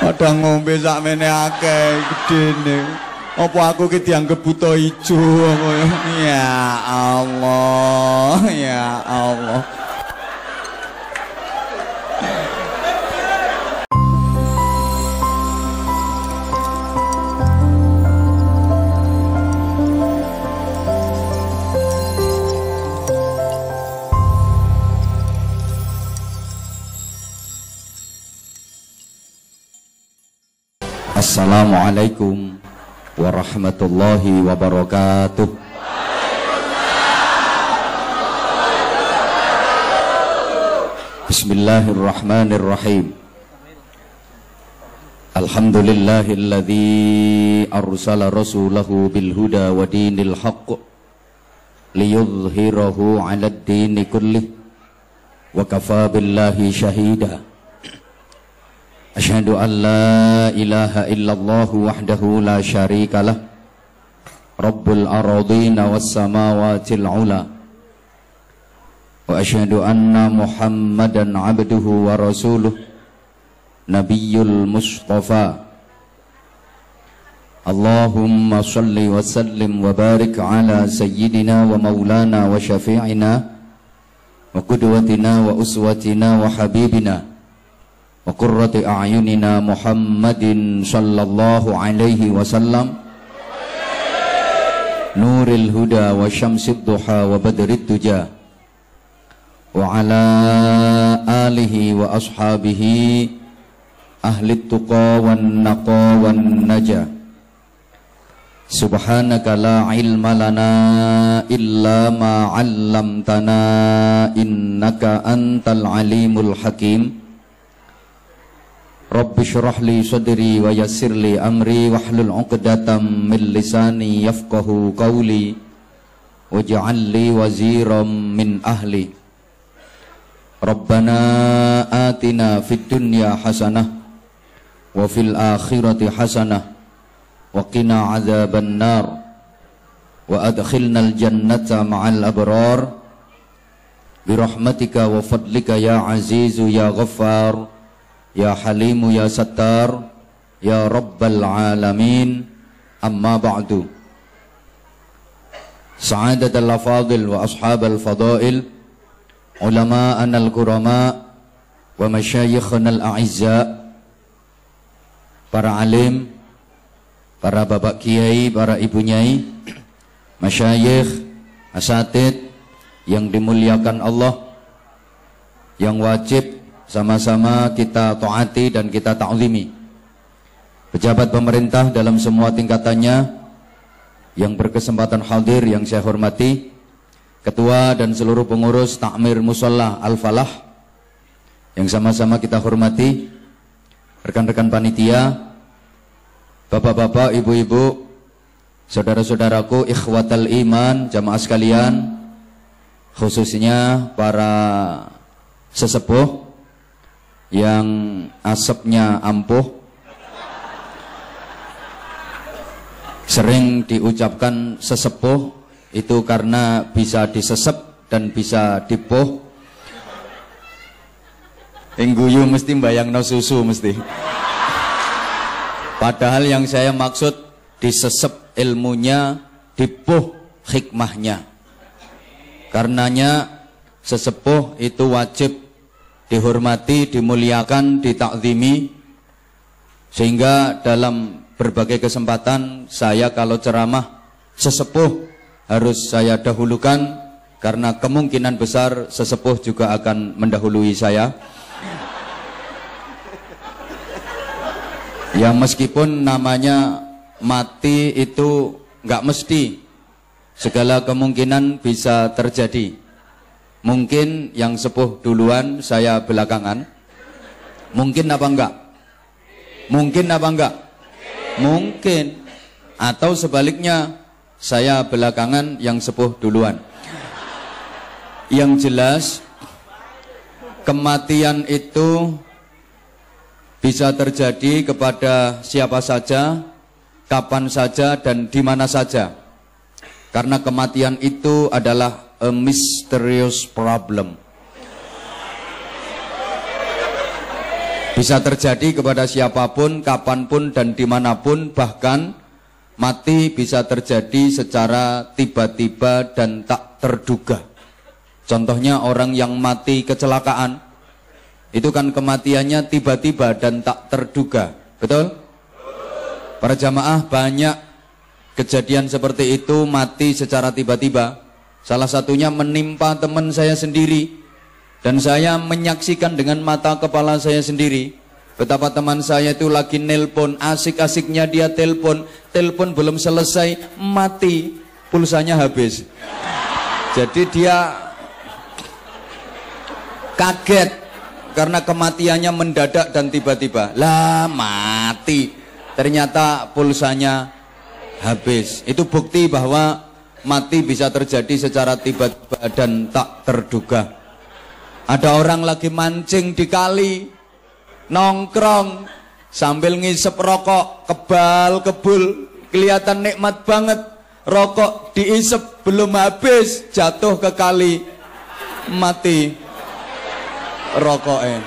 Ada ngombe sakmene akeh gedene. Apa aku ki dianggep buta ijo apa ya? Ya Allah, ya Allah. Assalamualaikum warahmatullahi wabarakatuh. Bismillahirrahmanirrahim. Alhamdulillahilladzi arsala rasulahu bil huda wa dinil haqq liyudhhirahu 'alad dini kullih wa kafa billahi shahida. Asyhadu an la ilaha illallah wahdahu la syarika lah. Rabbul aradina was samawati ula. Wa asyhadu anna Muhammadan abduhu wa Nabiyyul Mustafa. Allahumma salli wa sallim wa barik ala sayyidina wa maulana wa syafi'ina wa qudwatina wa uswatina wa habibina wa qurrati a'yunina Muhammadin sallallahu alaihi wasallam nuril huda wa syamsid duha wa badrid duja wa ala alihi wa ashabihi ahli tuqa رب اشرح لي صدري ويسر لي أمري واحلل عقدة من لساني يفقه قولي واجعل لي وزيرا من أهلي. ربنا آتنا في الدنيا حسنة وفي الآخرة حسنة وقنا عذاب النار وأدخلنا الجنة مع الأبرار. برحمتك وفضلك يا عزيز يا غفار. Ya halimu ya sattar ya rabbal alamin. Amma ba'du. Sa'adat al-fadil wa ashab al-fadail. Ulama'ana al-kurama wa masyayikhana al-a'izza. Para alim para bapak kiai para ibu nyai masyayikh asatid yang dimuliakan Allah yang wajib sama-sama kita taati dan kita ta'zimi pejabat pemerintah dalam semua tingkatannya yang berkesempatan hadir yang saya hormati Ketua dan seluruh pengurus Takmir Musola Al-Falah yang sama-sama kita hormati, rekan-rekan panitia, bapak-bapak, ibu-ibu, saudara-saudaraku, ikhwatal iman, jamaah sekalian, khususnya para sesepuh yang asapnya ampuh, sering diucapkan sesepuh itu karena bisa disesep dan bisa dipoh Engguyu mesti bayang no susu mesti. Padahal yang saya maksud disesep ilmunya dipoh hikmahnya. Karenanya sesepuh itu wajib dihormati, dimuliakan, ditakzimi sehingga dalam berbagai kesempatan saya kalau ceramah sesepuh harus saya dahulukan karena kemungkinan besar sesepuh juga akan mendahului saya. Ya meskipun namanya mati itu nggak mesti segala kemungkinan bisa terjadi. Mungkin yang sepuh duluan, saya belakangan. Mungkin apa enggak? Mungkin apa enggak? Mungkin. Atau sebaliknya, saya belakangan yang sepuh duluan. Yang jelas kematian itu bisa terjadi kepada siapa saja, kapan saja dan di mana saja. Karena kematian itu adalah a mysterious problem. Bisa terjadi kepada siapa pun, kapan pun, dan di mana pun, bahkan mati bisa terjadi secara tiba-tiba dan tak terduga. Contohnya orang yang mati kecelakaan, itu kan kematiannya tiba-tiba dan tak terduga. Betul? Para jamaah banyak kejadian seperti itu mati secara tiba-tiba. Salah satunya menimpa teman saya sendiri dan saya menyaksikan dengan mata kepala saya sendiri betapa teman saya itu lagi nelpon, asik-asiknya dia telpon, telpon belum selesai, mati, pulsanya habis. Jadi dia kaget karena kematiannya mendadak dan tiba-tiba. Lah mati. Ternyata pulsanya habis. Itu bukti bahwa mati bisa terjadi secara tiba-tiba dan tak terduga. Ada orang lagi mancing di kali, nongkrong, sambil ngisep rokok, kebal, kebul, kelihatan nikmat banget. Rokok diisep belum habis, jatuh ke kali, mati rokoknya.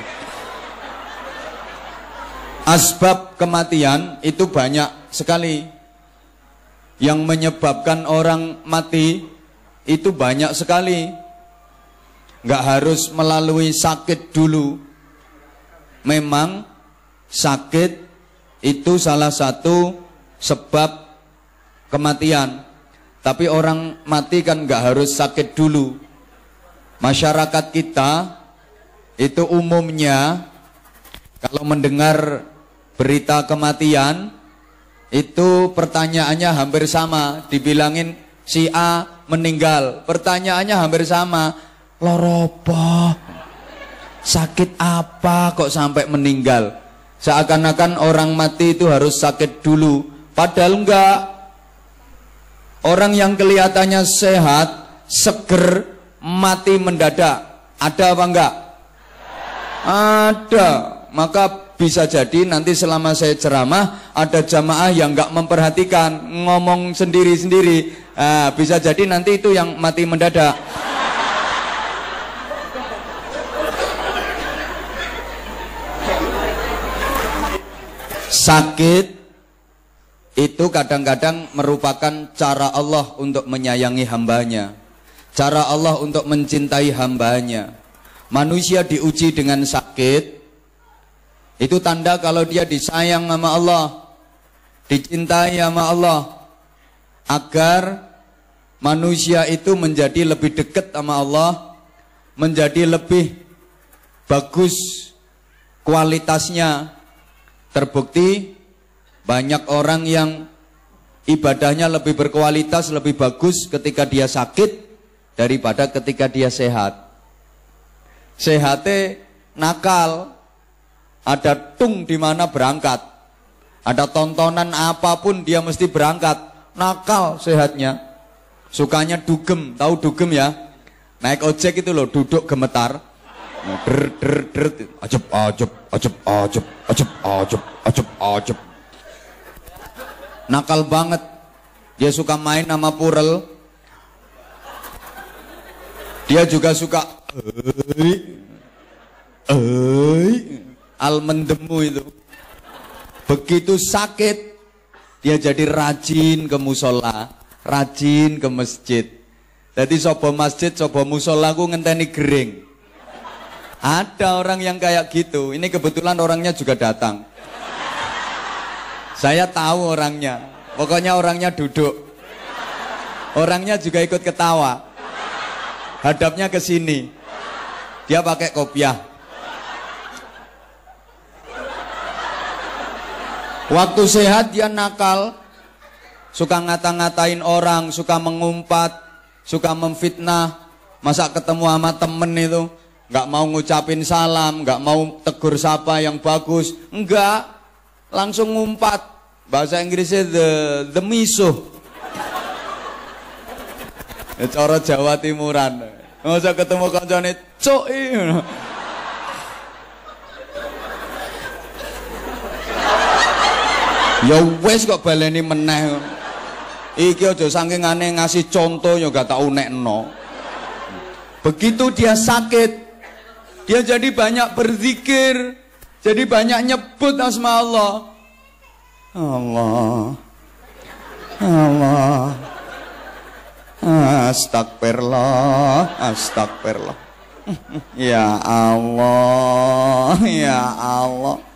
Asbab kematian itu banyak sekali. Yang menyebabkan orang mati itu banyak sekali nggak harus melalui sakit dulu. Memang sakit itu salah satu sebab kematian. Tapi orang mati kan nggak harus sakit dulu. Masyarakat kita itu umumnya kalau mendengar berita kematian itu pertanyaannya hampir sama. Dibilangin si A meninggal. Pertanyaannya hampir sama loropo sakit apa kok sampai meninggal? Seakan-akan orang mati itu harus sakit dulu. Padahal enggak. Orang yang kelihatannya sehat seger mati mendadak. Ada apa enggak? Ada. Maka bisa jadi nanti selama saya ceramah ada jamaah yang enggak memperhatikan ngomong sendiri-sendiri nah, bisa jadi nanti itu yang mati mendadak Sakit itu kadang-kadang merupakan cara Allah untuk menyayangi hambanya. Cara Allah untuk mencintai hambanya. Manusia diuji dengan sakit, itu tanda kalau dia disayang sama Allah, dicintai sama Allah, agar manusia itu menjadi lebih dekat sama Allah, menjadi lebih bagus kualitasnya, Terbukti banyak orang yang ibadahnya lebih berkualitas, lebih bagus ketika dia sakit daripada ketika dia sehat. Sehatnya nakal, ada tung di mana berangkat. Ada tontonan apa pun dia mesti berangkat. Nakal sehatnya. Sukanya dugem, tahu dugem ya? Naik ojek itu loh, duduk gemetar der der der ajep ajep ajep ajep ajep ajep ajep ajep nakal banget dia suka main sama purel dia juga suka ei al mendemu itu begitu sakit dia jadi rajin ke musola rajin ke masjid jadi sobo masjid sobo musola ku ngenteni gering ada orang yang kayak gitu. Ini kebetulan orangnya juga datang. Saya tahu orangnya. Pokoknya orangnya duduk. Orangnya juga ikut ketawa. Hadapnya ke sini. Dia pakai kopiah. Waktu sehat dia nakal. Suka ngata-ngatain orang, suka mengumpat, suka memfitnah. Masa ketemu sama temen itu nggak mau ngucapin salam, nggak mau tegur sapa yang bagus, enggak, langsung ngumpat. Bahasa Inggrisnya the the misuh. Cara Jawa Timuran. Usah ketemu kancane, cok Ya wes kok baleni meneh. Iki aja saking aneh ngasih contoh ya gak tak unekno. Begitu dia sakit, dia jadi banyak berzikir, Jadi banyak nyebut asma Allah. Allah. Allah. Astagfirullah, astagfirullah. Ya Allah, ya Allah.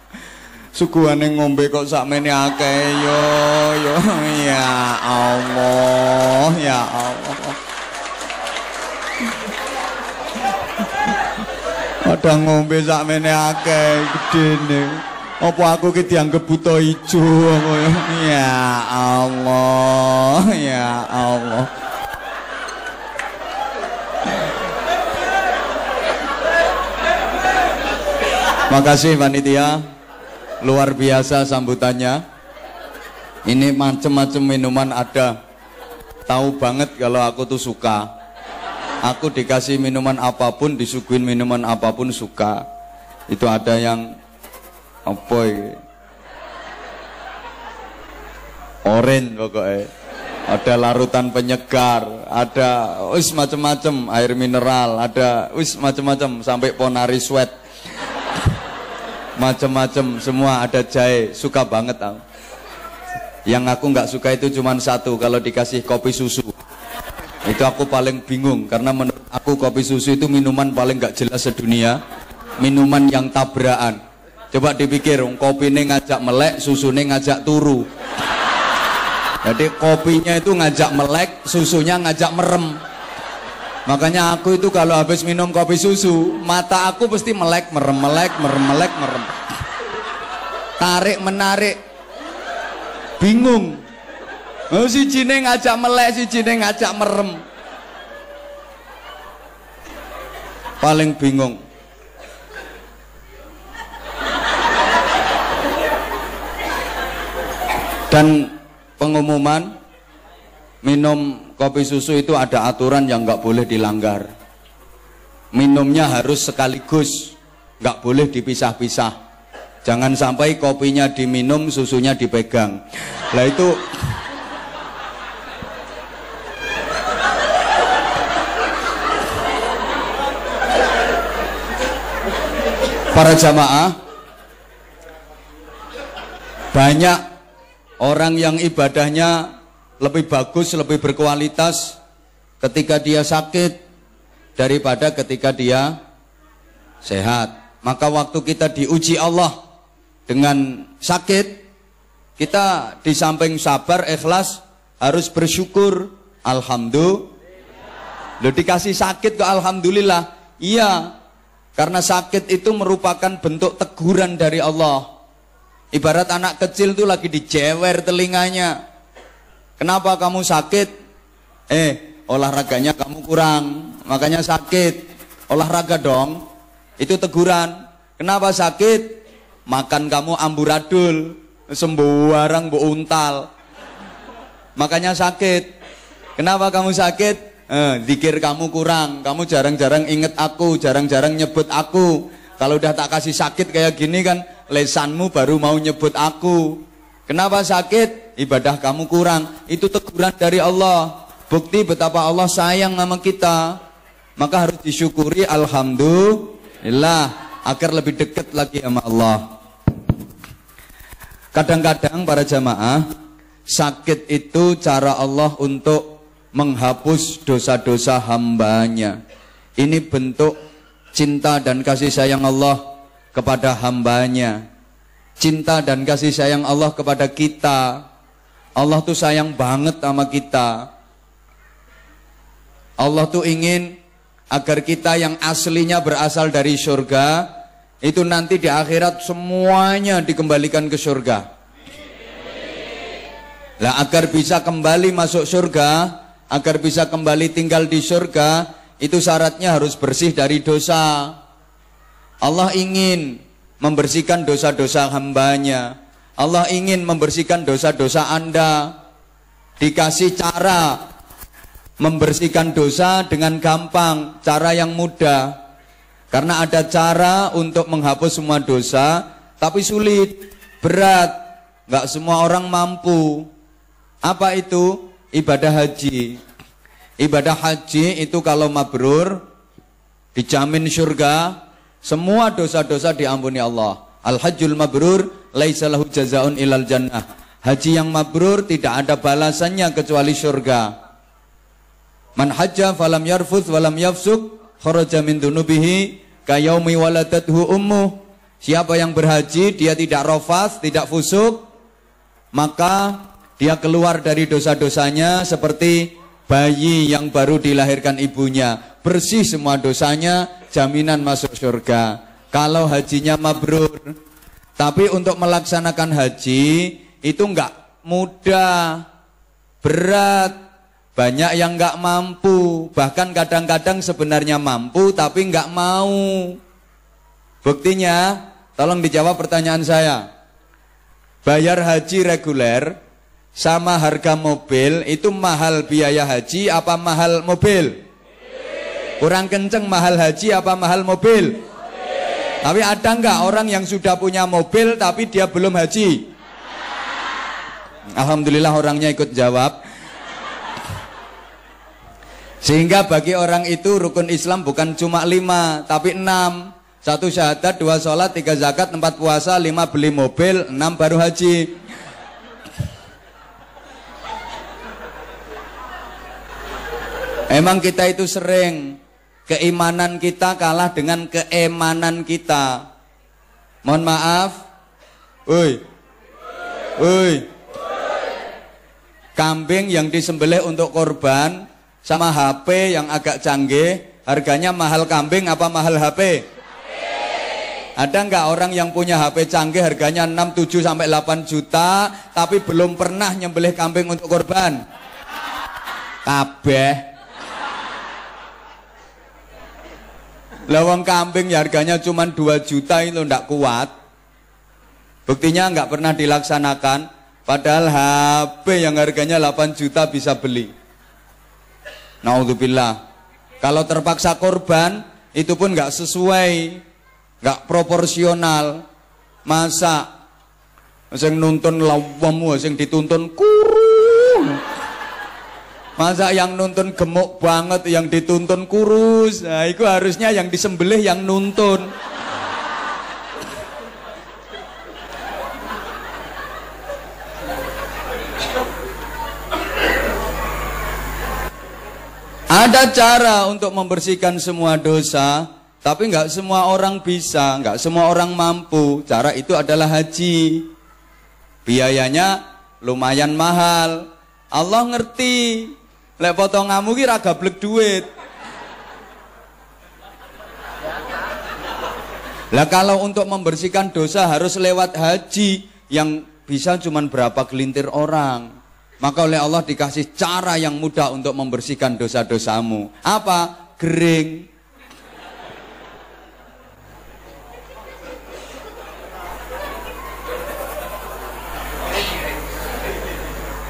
Suguhane ngombe kok sakmene akeh yo yo ya Allah, ya Allah. Ada ngombe sakmene akeh gedene. Apa aku ki dianggep buta ijo Ya Allah, ya Allah. Makasih panitia. Luar biasa sambutannya. Ini macam-macam minuman ada. Tahu banget kalau aku tuh suka. Aku dikasih minuman apa pun, disuguhin minuman apa pun suka. Itu ada yang apa ini? Orange pokoknya. Ada larutan penyegar, ada wis macam-macam air mineral, ada wis macam-macam sampai ponari sweat macam-macam semua ada jahe suka banget aku. Yang aku nggak suka itu cuma satu kalau dikasih kopi susu. Itu aku paling bingung karena menurut aku kopi susu itu minuman paling nggak jelas sedunia minuman yang tabrakan. Coba dipikir kopi ini ngajak melek susu ini ngajak turu. Jadi kopinya itu ngajak melek susunya ngajak merem Makanya aku itu kalau habis minum kopi susu, mata aku pasti melek, merem, melek, merem, melek, merem. Tarik, menarik. Bingung. Oh, si Cine ngajak melek, si Cine ngajak merem. Paling bingung. Dan pengumuman minum kopi susu itu ada aturan yang nggak boleh dilanggar. Minumnya harus sekaligus, nggak boleh dipisah-pisah. Jangan sampai kopinya diminum, susunya dipegang. Lah itu para jamaah banyak orang yang ibadahnya lebih bagus, lebih berkualitas ketika dia sakit daripada ketika dia sehat. Maka waktu kita diuji Allah dengan sakit, kita di samping sabar, ikhlas, harus bersyukur. Alhamdulillah. Lo dikasih sakit ke Alhamdulillah. Iya, karena sakit itu merupakan bentuk teguran dari Allah. Ibarat anak kecil tuh lagi dijewer telinganya. Kenapa kamu sakit? Eh, olahraganya kamu kurang, makanya sakit. Olahraga dong. Itu teguran. Kenapa sakit? Makan kamu amburadul, sembarang bu untal. Makanya sakit. Kenapa kamu sakit? Eh, dikir kamu kurang, kamu jarang-jarang inget aku, jarang-jarang nyebut aku. Kalau udah tak kasih sakit kayak gini kan, lesanmu baru mau nyebut aku. Kenapa sakit? Ibadah kamu kurang. Itu teguran dari Allah. Bukti betapa Allah sayang sama kita. Maka harus disyukuri Alhamdulillah. Agar lebih dekat lagi sama Allah. Kadang-kadang para jamaah. Sakit itu cara Allah untuk menghapus dosa-dosa hambanya. Ini bentuk cinta dan kasih sayang Allah kepada hambanya cinta dan kasih sayang Allah kepada kita. Allah tuh sayang banget sama kita. Allah tuh ingin agar kita yang aslinya berasal dari surga itu nanti di akhirat semuanya dikembalikan ke surga. Lah agar bisa kembali masuk surga, agar bisa kembali tinggal di surga, itu syaratnya harus bersih dari dosa. Allah ingin membersihkan dosa-dosa hambanya. Allah ingin membersihkan dosa-dosa Anda. Dikasih cara membersihkan dosa dengan gampang, cara yang mudah. Karena ada cara untuk menghapus semua dosa, tapi sulit, berat, nggak semua orang mampu. Apa itu? Ibadah haji. Ibadah haji itu kalau mabrur, dijamin surga, semua dosa-dosa diampuni Allah. Al hajjul mabrur laisa lahu jazaun ilal jannah. Haji yang mabrur tidak ada balasannya kecuali surga. Man hajja falam yarfuth walam yafsuk kharaja min dunubihi kayaumi waladathu ummu. Siapa yang berhaji dia tidak rofas, tidak fusuk, maka dia keluar dari dosa-dosanya seperti bayi yang baru dilahirkan ibunya. Bersih semua dosanya, jaminan masuk surga. Kalau hajinya mabrur. Tapi untuk melaksanakan haji itu enggak mudah, berat, banyak yang enggak mampu, bahkan kadang-kadang sebenarnya mampu tapi enggak mau. Buktinya, tolong dijawab pertanyaan saya. Bayar haji reguler sama harga mobil itu mahal biaya haji apa mahal mobil? Kurang kenceng mahal haji apa mahal mobil? Tapi ada nggak orang yang sudah punya mobil tapi dia belum haji? Alhamdulillah orangnya ikut jawab. Sehingga bagi orang itu rukun Islam bukan cuma lima tapi enam. Satu syahadat, dua sholat, tiga zakat, empat puasa, lima beli mobil, enam baru haji. Emang kita itu sering keimanan kita kalah dengan keemanan kita. Mohon maaf. Woi. Woi. Kambing yang disembelih untuk korban sama HP yang agak canggih, harganya mahal kambing apa mahal HP? Ada nggak orang yang punya HP canggih harganya 6, 7 sampai 8 juta tapi belum pernah nyembelih kambing untuk korban? Kabeh. Lawang kambing ya harganya cuma 2 juta itu ndak kuat. Buktinya nggak pernah dilaksanakan. Padahal HP yang harganya 8 juta bisa beli. Naudzubillah. Kalau terpaksa korban, itu pun nggak sesuai, nggak proporsional. Masa sing nuntun lawamu, sing dituntun kurung. Masa yang nuntun gemuk banget, yang dituntun kurus. Nah, itu harusnya yang disembelih yang nuntun. Ada cara untuk membersihkan semua dosa, tapi nggak semua orang bisa, nggak semua orang mampu. Cara itu adalah haji. Biayanya lumayan mahal. Allah ngerti Lek potonganmu ki ra gablek duit. Lah kalau untuk membersihkan dosa harus lewat haji yang bisa cuma berapa gelintir orang. Maka oleh Allah dikasih cara yang mudah untuk membersihkan dosa-dosamu. Apa? Gering.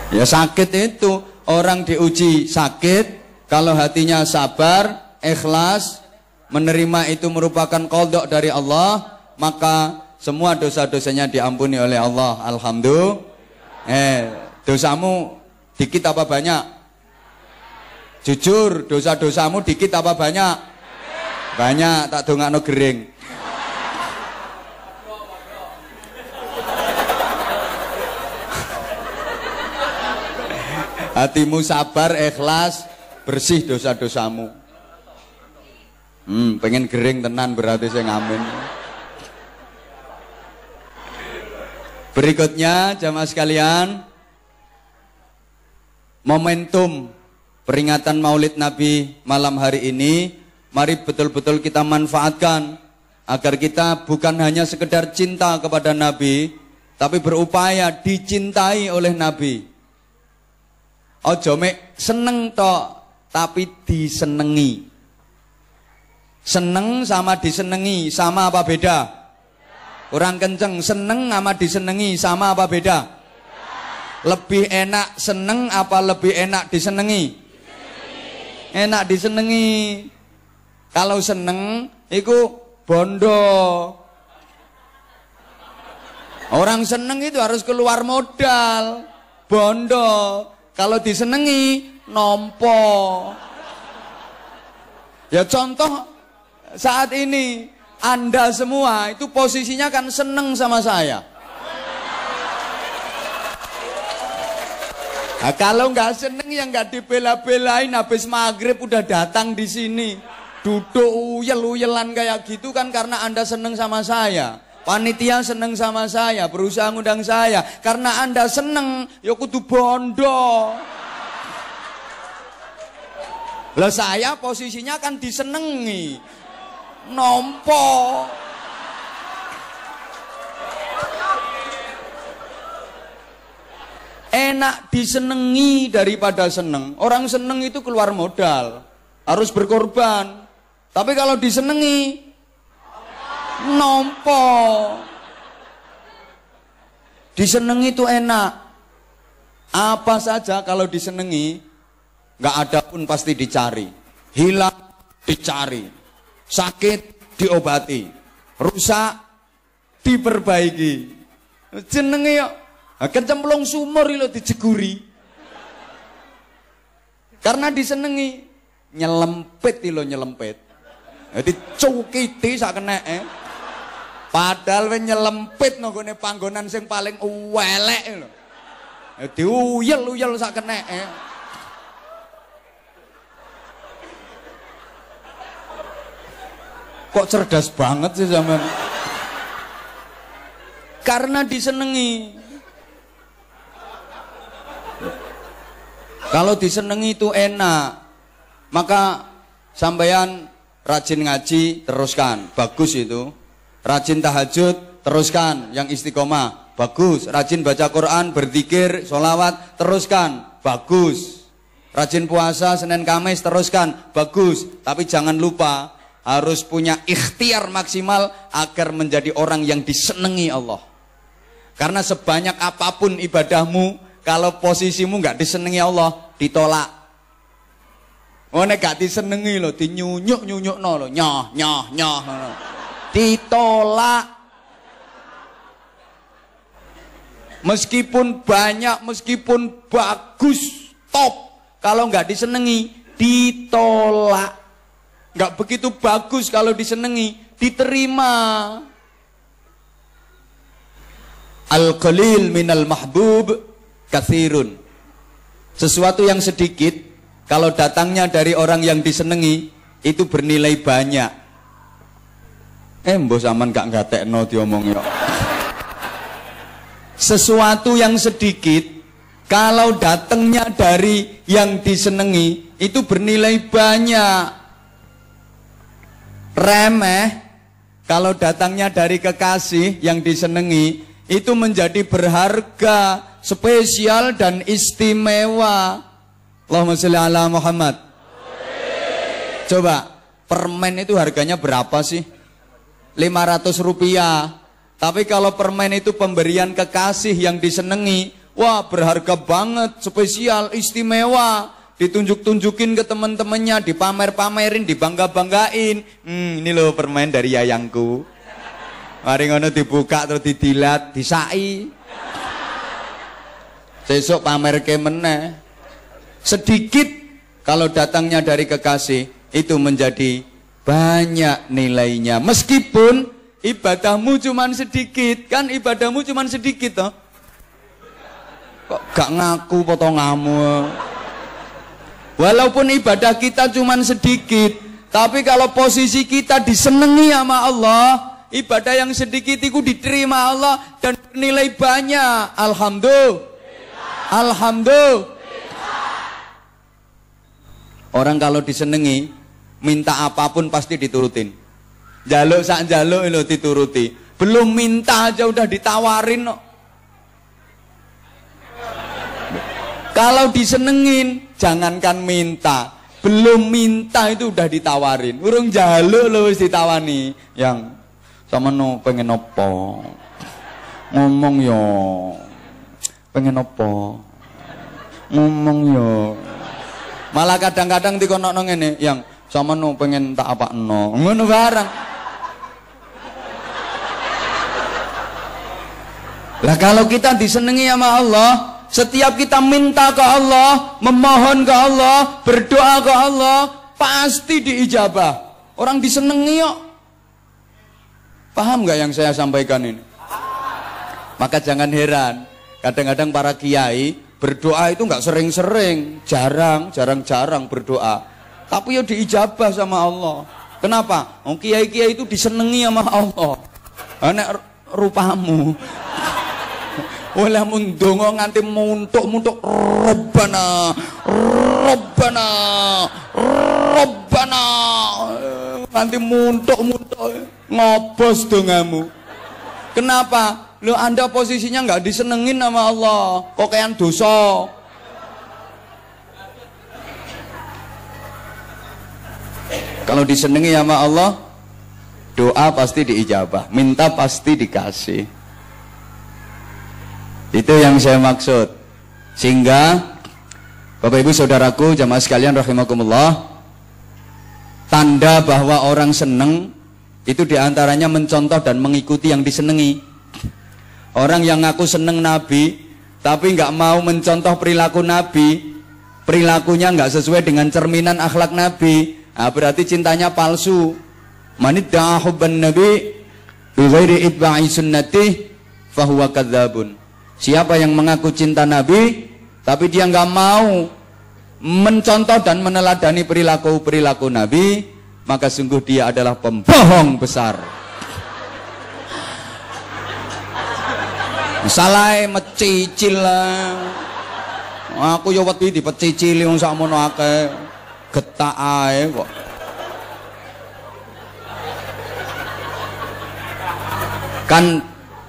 Ya sakit itu orang diuji sakit, kalau hatinya sabar, ikhlas, menerima itu merupakan kodok dari Allah, maka semua dosa-dosanya diampuni oleh Allah. Alhamdulillah. Eh, dosamu dikit apa banyak? Jujur, dosa-dosamu dikit apa banyak? Banyak, tak dongakno gering. Hatimu sabar, ikhlas, bersih dosa-dosamu. Hmm, pengen gering tenan berarti saya ngamen. Berikutnya jamaah sekalian, momentum peringatan Maulid Nabi malam hari ini, mari betul-betul kita manfaatkan agar kita bukan hanya sekedar cinta kepada Nabi, tapi berupaya dicintai oleh Nabi. Ojo mek seneng tok, tapi disenengi. Seneng sama disenengi sama apa beda? Kurang kenceng, seneng sama disenengi sama apa beda? Lebih enak seneng apa lebih enak disenengi? Enak disenengi. Kalau seneng, itu bondo. Orang seneng itu harus keluar modal, bondo. Kalau disenengi, nompo. Ya contoh saat ini Anda semua itu posisinya kan seneng sama saya. Nah, kalau nggak seneng ya nggak dibela-belain habis maghrib udah datang di sini duduk uyel-uyelan kayak gitu kan karena anda seneng sama saya panitia seneng sama saya berusaha ngundang saya. Karena anda seneng ya kudu bondo. Lah saya posisinya kan disenengi. Nompo. Enak disenengi daripada seneng. Orang seneng itu keluar modal, harus berkorban. Tapi kalau disenengi, nompo. Disenengi itu enak. Apa saja kalau disenengi, nggak ada pun pasti dicari. Hilang dicari, sakit diobati, rusak diperbaiki. Jenenge yuk kecemplung sumur lo dijeguri. Karena disenengi nyelempit lo nyelempit. Jadi cukiti sak eh. Padahal we nyelempit nggone panggonan sing paling welek lho. Jadi uyel-uyel sak eh. Kok cerdas banget sih zaman? Karena disenengi. Kalau disenengi itu enak, maka sampean rajin ngaji teruskan, bagus itu. Rajin tahajud teruskan, yang istiqomah bagus. Rajin baca Quran, berzikir, sholawat teruskan, bagus. Rajin puasa Senin Kamis teruskan, bagus. Tapi jangan lupa harus punya ikhtiar maksimal agar menjadi orang yang disenangi Allah. Karena sebanyak apa pun ibadahmu, kalau posisimu nggak disenangi Allah, ditolak. Oh nek gak disenengi lo, dinyunyuk nyunyuk no lo, nyoh nyoh nyoh, no. Ditolak. Meskipun banyak, meskipun bagus, top, kalau nggak disenengi, ditolak. Nggak begitu bagus kalau disenengi, diterima. Al-qalil minal mahbub kathirun. Sesuatu yang sedikit kalau datangnya dari orang yang disenangi itu bernilai banyak. Eh mbok sampean gak ngatekno diomong yo. Sesuatu yang sedikit kalau datangnya dari yang disenangi itu bernilai banyak. Remeh kalau datangnya dari kekasih yang disenangi itu menjadi berharga spesial dan istimewa. Allahumma sholli ala Muhammad. Coba, permen itu harganya berapa sih? 500 rupiah. Tapi kalau permen itu pemberian kekasih yang disenangi, wah berharga banget, spesial, istimewa. Ditunjuk-tunjukin ke teman-temannya, dipamer-pamerin, dibangga-banggain. Hmm, ini loh permen dari yayangku. Mari ngono dibuka terus didilat, disai. Besok pamer ke meneh. Sedikit kalau datangnya dari kekasih itu menjadi banyak nilainya. Meskipun ibadahmu cuma sedikit, kan ibadahmu cuma sedikit toh. Kok gak ngaku potonganmu? Walaupun ibadah kita cuma sedikit, tapi kalau posisi kita disenangi sama Allah, ibadah yang sedikit itu diterima Allah dan nilai banyak. Alhamdulillah. Alhamdulillah. Orang kalau disenengi, minta apa pun pasti diturutin. Jaluk sak jaluk lo dituruti. Belum minta aja udah ditawarin no. Kalau disenengin, jangankan minta. Belum minta itu udah ditawarin. Urung jaluk lo wis ditawani. Yang sama no pengen opo. Ngomong yo pengen apa ngomong yo malah kadang-kadang dikono ngene yang sama no pengen tak apa no ngono barang lah kalau kita disenangi sama Allah setiap kita minta ke Allah memohon ke Allah berdoa ke Allah pasti diijabah orang disenangi yuk Paham nggak yang saya sampaikan ini? Maka jangan heran, kadang-kadang para kiai berdoa itu nggak sering-sering, jarang, jarang-jarang berdoa. Tapi ya diijabah sama Allah. Kenapa? Oh, kiai-kiai itu disenangi sama Allah. Anak rupamu. Oleh mundongo nganti muntuk-muntuk Rabbana, Rabbana, Rabbana. Nganti muntuk-muntuk ngobos dongamu. Kenapa? Lo Anda posisinya nggak disenengin sama Allah. Kok kayak dosa. Kalau disenangi sama Allah, doa pasti diijabah, minta pasti dikasih. Itu yang saya maksud. Sehingga Bapak Ibu Saudaraku jamaah sekalian rahimakumullah, tanda bahwa orang seneng itu di antaranya mencontoh dan mengikuti yang disenangi. Orang yang ngaku seneng Nabi, tapi nggak mau mencontoh perilaku Nabi, perilakunya nggak sesuai dengan cerminan akhlak Nabi, Nah, berarti cintanya palsu. Manid hubban nabi bi itba'i sunnati fahuwa kadzabun. Siapa yang mengaku cinta Nabi tapi dia nggak mau mencontoh dan meneladani perilaku-perilaku Nabi, maka sungguh dia adalah pembohong besar. Salah mecicil lah. Aku yo wedi dipecicili wong sakmono akeh getak ae kok. Kan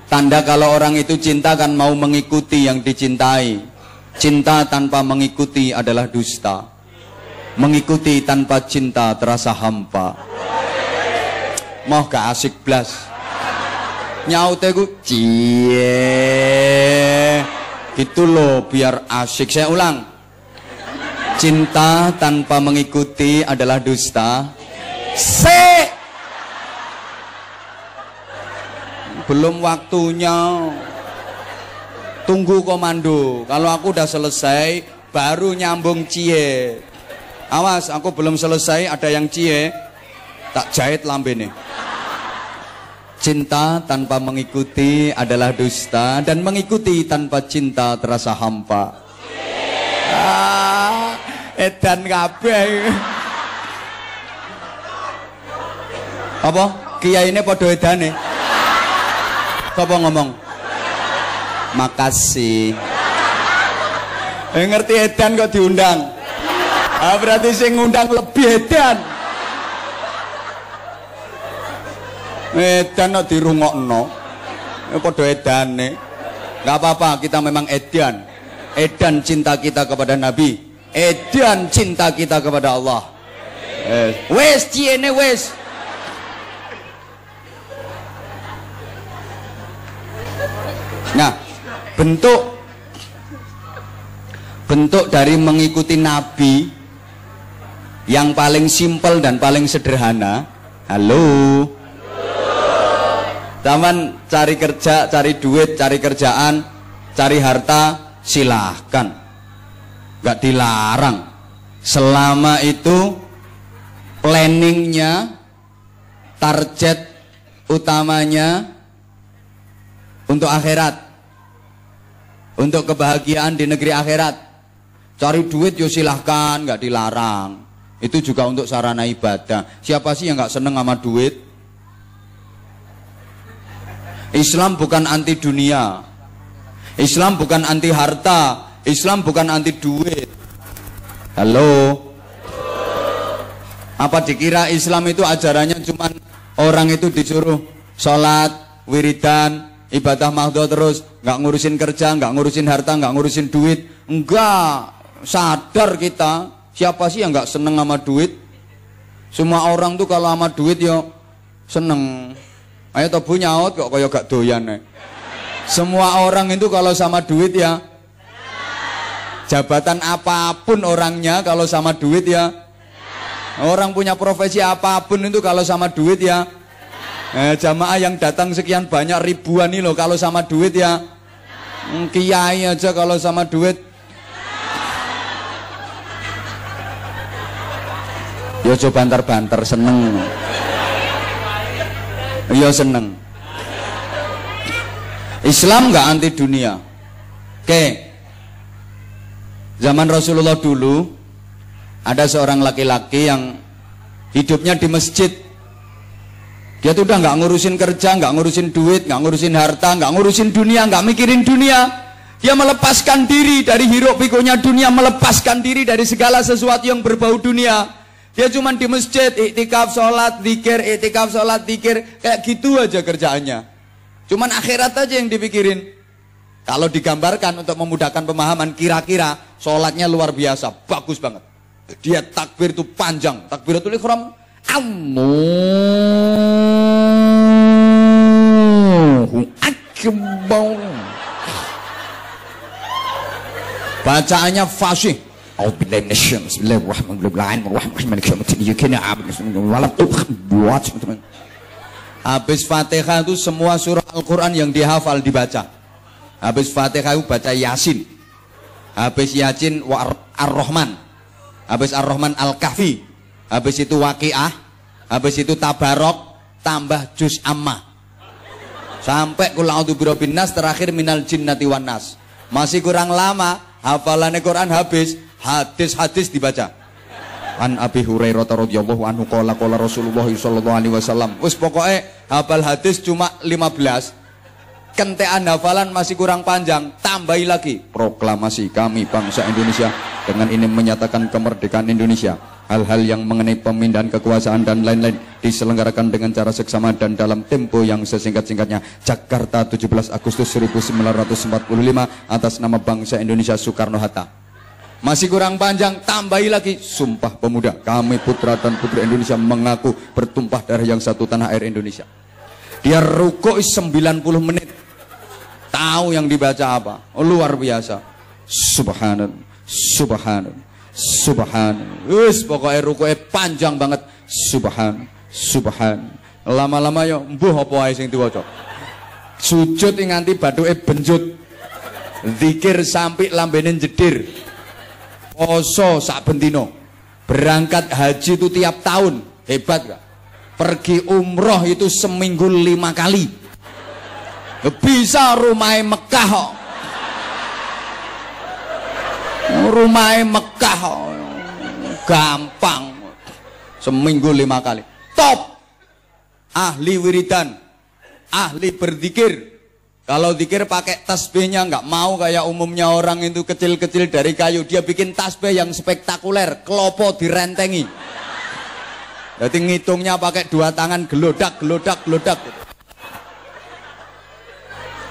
tanda kalau orang itu cinta kan mau mengikuti yang dicintai. Cinta tanpa mengikuti adalah dusta. Mengikuti tanpa cinta terasa hampa. Mau gak asik blas. Nyaute ku cie. Gitu loh biar asik. Saya ulang. Cinta tanpa mengikuti adalah dusta. C. Belum waktunya. Tunggu komando. Kalau aku udah selesai, baru nyambung cie. Awas, aku belum selesai, ada yang cie. Tak jahit lambe nih. Cinta tanpa mengikuti adalah dusta dan mengikuti tanpa cinta terasa hampa. Ah edan kabeh. Apa? Kiai ini podo edane. Apa ngomong? Makasih. Eh, ngerti edan kok diundang. Ah, berarti sing ngundang lebih edan. Edan kok dirungokno. Eh, podo edane. Gak apa-apa, kita memang edan. Edan cinta kita kepada Nabi edan cinta kita kepada Allah. Wes ciene wes. Nah bentuk bentuk dari mengikuti Nabi yang paling simpel dan paling sederhana. Halo. Taman cari kerja, cari duit, cari kerjaan, cari harta, silahkan nggak dilarang. Selama itu planningnya target utamanya untuk akhirat. Untuk kebahagiaan di negeri akhirat. Cari duit yo silahkan nggak dilarang. Itu juga untuk sarana ibadah. Siapa sih yang nggak seneng sama duit? Islam bukan anti dunia. Islam bukan anti harta Islam bukan anti duit. Halo. Apa dikira Islam itu ajarannya cuma orang itu disuruh sholat, wiridan, ibadah mahdoh terus, nggak ngurusin kerja, nggak ngurusin harta, nggak ngurusin duit. Enggak, sadar kita. Siapa sih yang nggak seneng sama duit? Semua orang tuh kalau sama duit yo seneng. Ayo tobu nyaut kok kaya gak doyan. Eh. Semua orang itu kalau sama duit ya jabatan apa pun orangnya kalau sama duit ya orang punya profesi apa pun itu kalau sama duit ya eh, jamaah yang datang sekian banyak ribuan nih loh kalau sama duit ya hmm, kiai aja kalau sama duit ya coba banter-banter seneng Iya seneng. Islam nggak anti dunia. Oke. Zaman Rasulullah dulu ada seorang laki-laki yang hidupnya di masjid. Dia tuh udah nggak ngurusin kerja, nggak ngurusin duit, nggak ngurusin harta, nggak ngurusin dunia, nggak mikirin dunia. Dia melepaskan diri dari hiruk pikuknya dunia, melepaskan diri dari segala sesuatu yang berbau dunia. Dia cuma di masjid, iktikaf, sholat, zikir, iktikaf, sholat, zikir. Kayak gitu aja kerjaannya. Cuman akhirat aja yang dipikirin. Kalau digambarkan untuk memudahkan pemahaman, kira-kira sholatnya luar biasa, bagus banget. Dia takbir itu panjang, takbir takbiratul ikhram, Allahu Akbar. Bacaannya fasih, Habis Fatihah itu semua surah Al-Quran yang dihafal dibaca. Habis Fatihah baca Yasin. Habis Yasin Ar-Rahman. Habis Ar-Rahman Al-Kahfi. Habis itu Waqiah. Habis itu Tabarok tambah juz amma. Sampai kul a'udzu birabbin nas terakhir minal jinnati wan nas. Masih kurang lama hafalannya Quran habis, hadis-hadis dibaca. An Abi Hurairah radhiyallahu anhu qala qala Rasulullah sallallahu alaihi wasallam. Wis pokoke hafal hadis cuma 15. Kentean hafalan masih kurang panjang, tambahi lagi proklamasi kami bangsa Indonesia dengan ini menyatakan kemerdekaan Indonesia. Hal-hal yang mengenai pemindahan kekuasaan dan lain-lain diselenggarakan dengan cara seksama dan dalam tempo yang sesingkat-singkatnya. Jakarta 17 Agustus 1945 atas nama bangsa Indonesia Soekarno-Hatta. Masih kurang panjang, tambahi lagi. Sumpah pemuda, kami putra dan putri Indonesia mengaku bertumpah darah yang satu tanah air Indonesia. Dia rukuk 90 menit. Tahu yang dibaca apa? Oh, luar biasa. Subhanallah, subhanallah, subhanallah. Wis pokoknya rukuknya panjang banget. Subhan, subhan. Lama-lama ya mbuh apa ae sing diwaca. Sujud nganti bathuke benjut. Zikir sampai lambene jedir. Poso sak bentino. Berangkat haji itu tiap tahun. Hebat gak? Pergi umroh itu seminggu lima kali. Bisa rumahnya Mekah. Rumahnya Mekah. Gampang. Seminggu lima kali. Top. Ahli wiridan. Ahli berzikir. Kalau zikir pakai tasbihnya nggak mau kayak umumnya orang itu kecil-kecil dari kayu. Dia bikin tasbih yang spektakuler, kelopo direntengi. Jadi ngitungnya pakai dua tangan gelodak, gelodak, gelodak.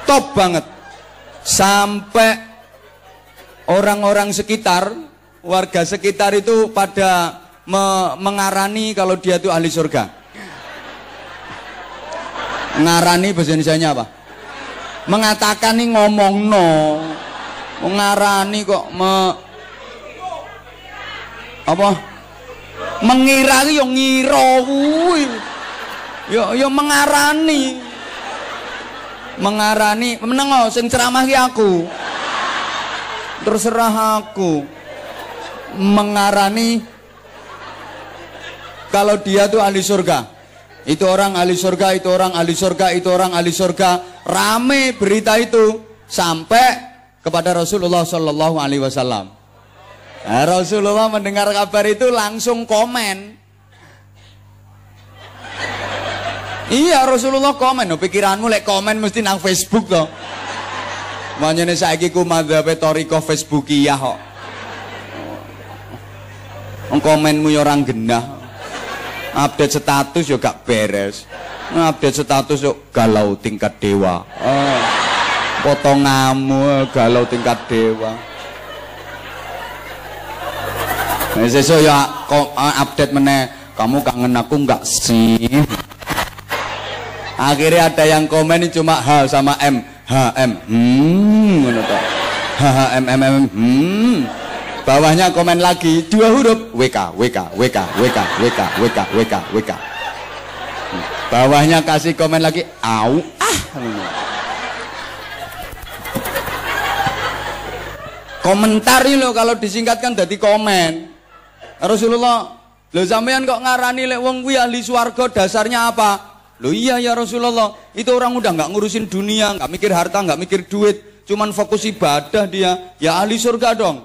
Top banget. Sampai orang-orang sekitar, warga sekitar itu pada me mengarani kalau dia itu ahli surga. Ngarani bahasa Indonesia apa? mengatakan nih ngomong no mengarani kok me apa mengira yo kuwi yo yo mengarani mengarani meneng sing ceramah ki aku terserah aku mengarani kalau dia tuh ahli surga itu orang ahli surga, itu orang ahli surga, itu orang ahli surga. Rame berita itu sampai kepada Rasulullah Shallallahu Alaihi Wasallam. Nah, Rasulullah mendengar kabar itu langsung komen. Iya Rasulullah komen, no, pikiranmu lek komen mesti nang Facebook toh. Manyane saiki ku madhabe toriko Facebookiyah kok. Komenmu ya orang genah. Update status yo gak beres. Update status yo galau tingkat dewa. Oh, potongamu galau tingkat dewa. Nah, sesuk ya kok update meneh. Kamu kangen aku nggak sih akhirnya ada yang komen cuma H sama M. H M. Hmm ngono H M M hmm. Bawahnya komen lagi dua huruf. WK WK WK WK WK WK WK WK bawahnya kasih komen lagi au ah komentar loh kalau disingkatkan jadi komen. Rasulullah lo sampean kok ngarani lek wong kuwi ahli swarga dasarnya apa Loh iya ya Rasulullah, itu orang udah nggak ngurusin dunia, nggak mikir harta, nggak mikir duit, cuman fokus ibadah dia, ya ahli surga dong.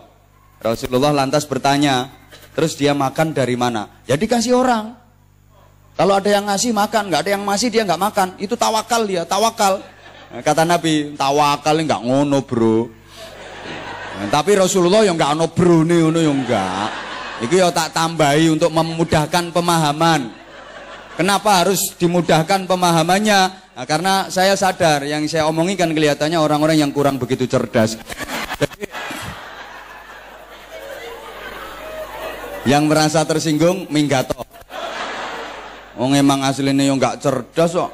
Rasulullah lantas bertanya, terus dia makan dari mana? Ya dikasih orang. Kalau ada yang ngasih makan, nggak ada yang ngasih dia nggak makan, itu tawakal dia, tawakal. Kata Nabi, tawakal nggak ngono bro. Tapi Rasulullah yang nggak ono bro nih, ono yang nggak. Itu ya tak tambahi untuk memudahkan pemahaman. Kenapa harus dimudahkan pemahamannya? Nah, karena saya sadar yang saya omongin kan kelihatannya orang-orang yang kurang begitu cerdas. Jadi, yang merasa tersinggung minggato. Oh emang aslinya yang nggak cerdas kok.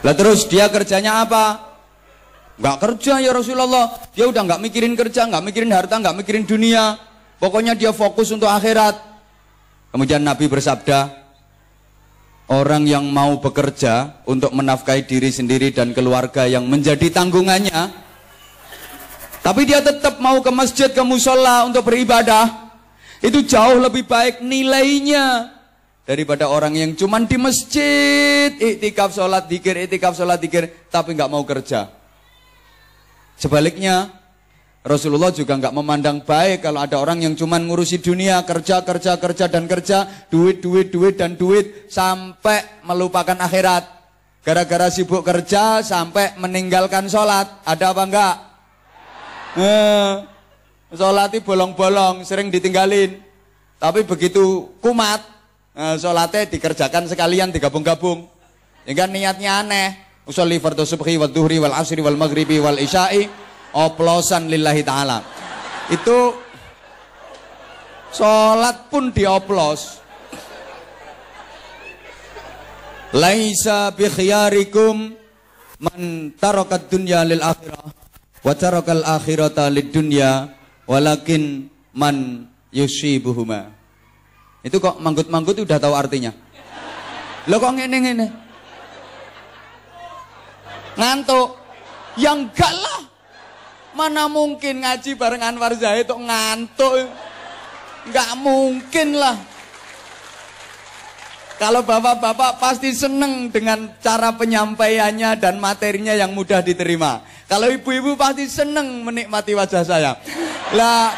Lah terus dia kerjanya apa? Nggak kerja ya Rasulullah. Dia udah nggak mikirin kerja, nggak mikirin harta, nggak mikirin dunia. Pokoknya dia fokus untuk akhirat. Kemudian Nabi bersabda, orang yang mau bekerja untuk menafkahi diri sendiri dan keluarga yang menjadi tanggungannya, tapi dia tetap mau ke masjid, ke musola untuk beribadah, itu jauh lebih baik nilainya daripada orang yang cuman di masjid, iktikaf sholat dikir, iktikaf sholat dikir, tapi nggak mau kerja. Sebaliknya, Rasulullah juga nggak memandang baik kalau ada orang yang cuma ngurusi dunia, kerja, kerja, kerja, dan kerja, duit, duit, duit, dan duit, sampai melupakan akhirat. Gara-gara sibuk kerja sampai meninggalkan sholat. Ada apa enggak? Eh, sholat itu bolong-bolong, sering ditinggalin. Tapi begitu kumat, eh, sholatnya dikerjakan sekalian, digabung-gabung. Hingga niatnya aneh. Usolli fardhu subhi wal duhri wal asri wal maghribi wal isya'i oplosan lillahi ta'ala. Itu sholat pun dioplos. Laisa bi khiyarikum man tarakat dunya lil akhirah wa tarakal akhirata lid dunya walakin man yusibuhuma. Itu kok manggut-manggut udah tahu artinya? Lo kok ngene-ngene? Ngantuk. Yang enggak lah Mana mungkin ngaji bareng Anwar Zahid itu ngantuk. Nggak mungkin lah. Kalau bapak-bapak pasti seneng dengan cara penyampaiannya dan materinya yang mudah diterima. Kalau ibu-ibu pasti seneng menikmati wajah saya. Lah,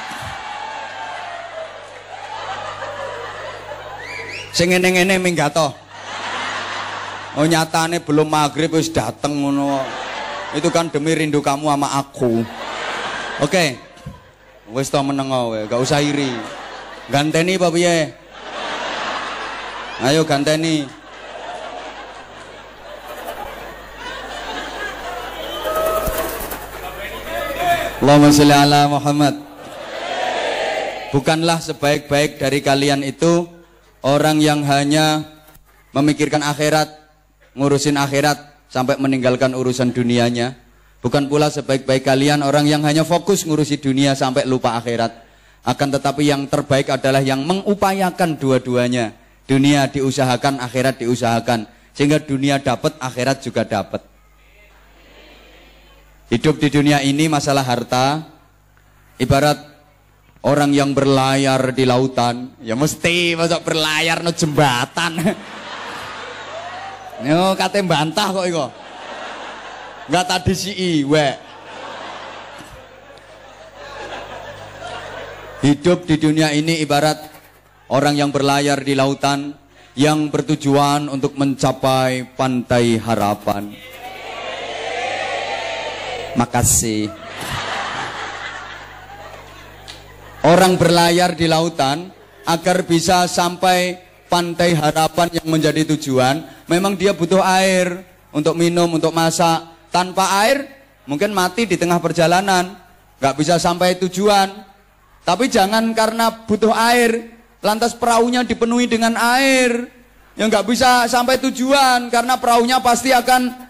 sing ngene-ngene minggato. Oh nyatane belum maghrib wis dateng ngono. Itu kan demi rindu kamu sama aku. Oke. Okay. Wis to meneng wae, gak usah iri. Ganteni apa piye? Ayo ganteni. Allahumma sholli ala Muhammad. Bukanlah sebaik-baik dari kalian itu orang yang hanya memikirkan akhirat, ngurusin akhirat sampai meninggalkan urusan dunianya. Bukan pula sebaik-baik kalian orang yang hanya fokus ngurusi dunia sampai lupa akhirat. Akan tetapi yang terbaik adalah yang mengupayakan dua-duanya. Dunia diusahakan, akhirat diusahakan. Sehingga dunia dapat, akhirat juga dapat. Hidup di dunia ini masalah harta. Ibarat orang yang berlayar di lautan. Ya mesti masuk berlayar no jembatan. Yo kate bantah kok iko nggak tadi si iwe hidup di dunia ini ibarat orang yang berlayar di lautan yang bertujuan untuk mencapai pantai harapan. Makasih. Orang berlayar di lautan agar bisa sampai pantai harapan yang menjadi tujuan memang dia butuh air untuk minum, untuk masak tanpa air mungkin mati di tengah perjalanan, nggak bisa sampai tujuan. Tapi jangan karena butuh air, lantas perahunya dipenuhi dengan air, yang nggak bisa sampai tujuan karena perahunya pasti akan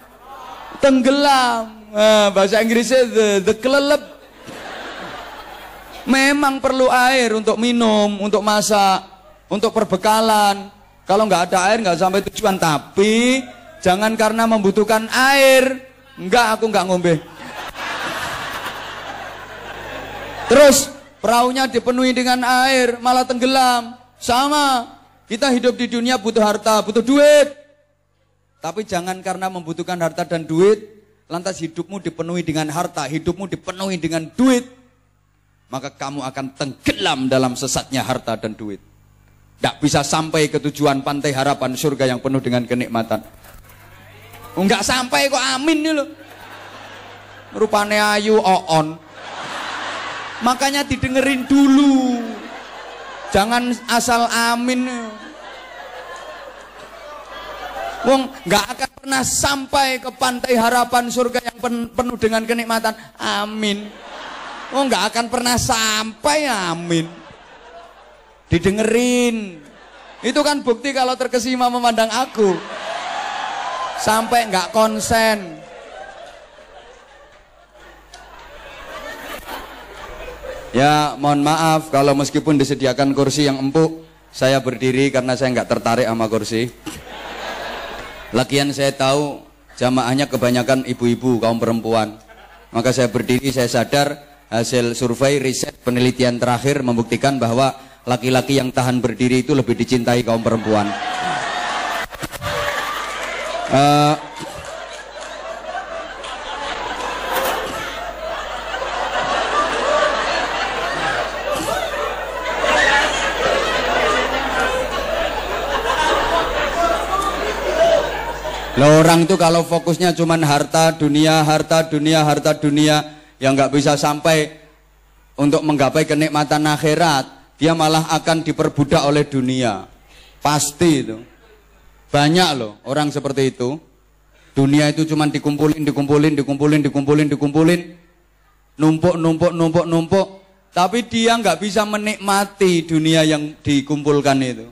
tenggelam. Nah, bahasa Inggrisnya the, the kelelep. Memang perlu air untuk minum, untuk masak, untuk perbekalan. Kalau nggak ada air nggak sampai tujuan. Tapi jangan karena membutuhkan air Enggak, aku enggak ngombe. Terus perahunya dipenuhi dengan air, malah tenggelam. Sama, Kita hidup di dunia butuh harta, butuh duit. Tapi jangan karena membutuhkan harta dan duit, lantas hidupmu dipenuhi dengan harta, hidupmu dipenuhi dengan duit. Maka kamu akan tenggelam dalam sesatnya harta dan duit. Tidak bisa sampai ke tujuan pantai harapan surga yang penuh dengan kenikmatan. Enggak sampai kok amin nih loh. Rupane ayu oon. Makanya didengerin dulu. Jangan asal amin. Wong nggak akan pernah sampai ke pantai harapan surga yang penuh dengan kenikmatan. Amin. Wong nggak akan pernah sampai. Amin. Didengerin. Itu kan bukti kalau terkesima memandang aku. Sampai nggak konsen. Ya mohon maaf kalau meskipun disediakan kursi yang empuk Saya berdiri karena saya nggak tertarik sama kursi Lagian saya tahu jamaahnya kebanyakan ibu-ibu kaum perempuan Maka saya berdiri saya sadar hasil survei riset penelitian terakhir membuktikan bahwa laki-laki yang tahan berdiri itu lebih dicintai kaum perempuan. Uh, Loh, orang itu kalau fokusnya cuma harta dunia, harta dunia, harta dunia yang nggak bisa sampai untuk menggapai kenikmatan akhirat, dia malah akan diperbudak oleh dunia. Pasti itu. Banyak loh orang seperti itu. Dunia itu cuma dikumpulin, dikumpulin, dikumpulin, dikumpulin, dikumpulin. Numpuk, numpuk, numpuk, numpuk. Tapi dia nggak bisa menikmati dunia yang dikumpulkan itu.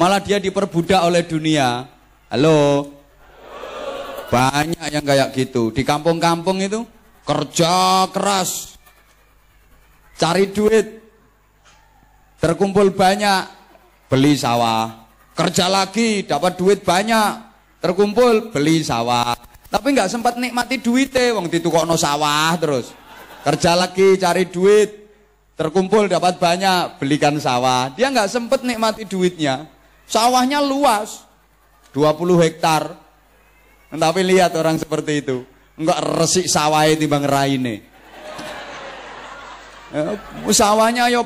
Malah dia diperbudak oleh dunia. Halo? Banyak yang kayak gitu. Di kampung-kampung itu kerja keras. Cari duit, Terkumpul banyak, beli sawah. Kerja lagi, dapat duit banyak. Terkumpul, beli sawah. Tapi nggak sempat nikmati duitnya, wong ditukokno sawah terus. Kerja lagi, cari duit. Terkumpul dapat banyak, belikan sawah. Dia nggak sempat nikmati duitnya. Sawahnya luas, 20 hektar. Tapi lihat orang seperti itu. Enggak resik sawah bang raine. Ya, sawahnya yo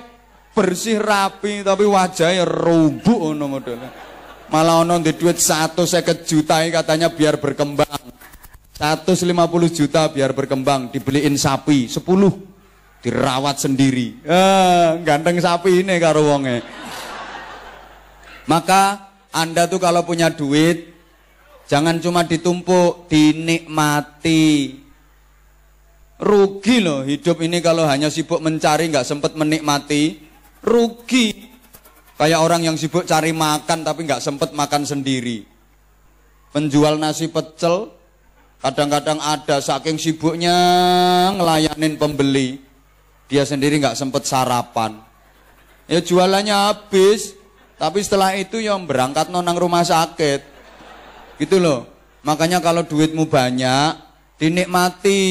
bersih rapi tapi wajahnya rubuh ono modelnya. Malah ono di duit satu saya juta katanya biar berkembang. 150 juta biar berkembang dibeliin sapi 10 dirawat sendiri. Ah, ganteng sapi ini karo wonge. Maka Anda tuh kalau punya duit jangan cuma ditumpuk, dinikmati. Rugi loh hidup ini kalau hanya sibuk mencari nggak sempat menikmati rugi. Kayak orang yang sibuk cari makan tapi nggak sempet makan sendiri. Penjual nasi pecel kadang-kadang ada saking sibuknya ngelayanin pembeli. Dia sendiri nggak sempet sarapan. Ya jualannya habis, tapi setelah itu yang berangkat nonang rumah sakit. Gitu loh. Makanya kalau duitmu banyak, dinikmati.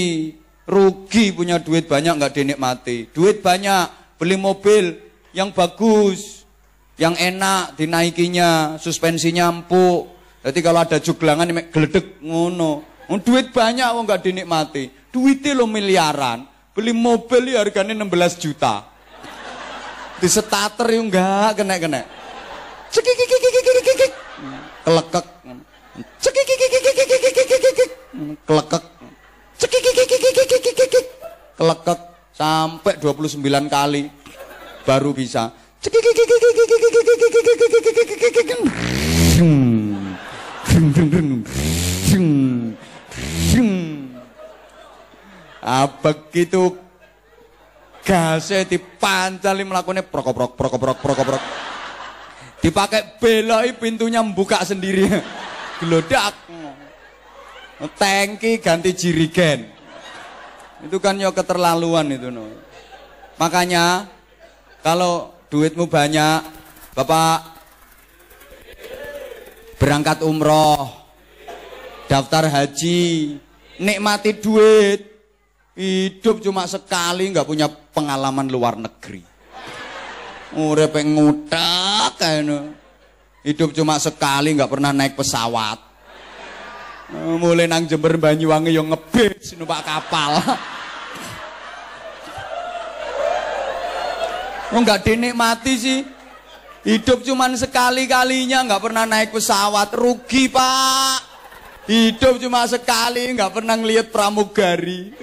Rugi punya duit banyak nggak dinikmati. Duit banyak, beli mobil, yang bagus, yang enak dinaikinya, suspensinya empuk. Jadi kalau ada juglangan geledek ngono. Duit banyak kok nggak dinikmati. Duitnya lo miliaran. Beli mobil ya harganya 16 juta. Di starter yang enggak kena-kena. Cekikikikikikikik. Kelekek sampai 29 kali baru bisa. Ah, begitu gasnya dipancali melakukannya prokoprok prokoprok prokoprok dipakai beloi pintunya membuka sendiri gelodak tangki ganti jirigen itu kan ya keterlaluan itu no makanya kalau duitmu banyak, Bapak berangkat umroh, daftar haji, nikmati duit, hidup cuma sekali nggak punya pengalaman luar negeri. Urip ngutak kayaknya. Hidup cuma sekali nggak pernah naik pesawat. Mulai nang Jember Banyuwangi yang ngebis numpak kapal. Oh nggak dinikmati sih. Hidup cuman sekali-kalinya nggak pernah naik pesawat, rugi pak. Hidup cuma sekali nggak pernah ngelihat pramugari.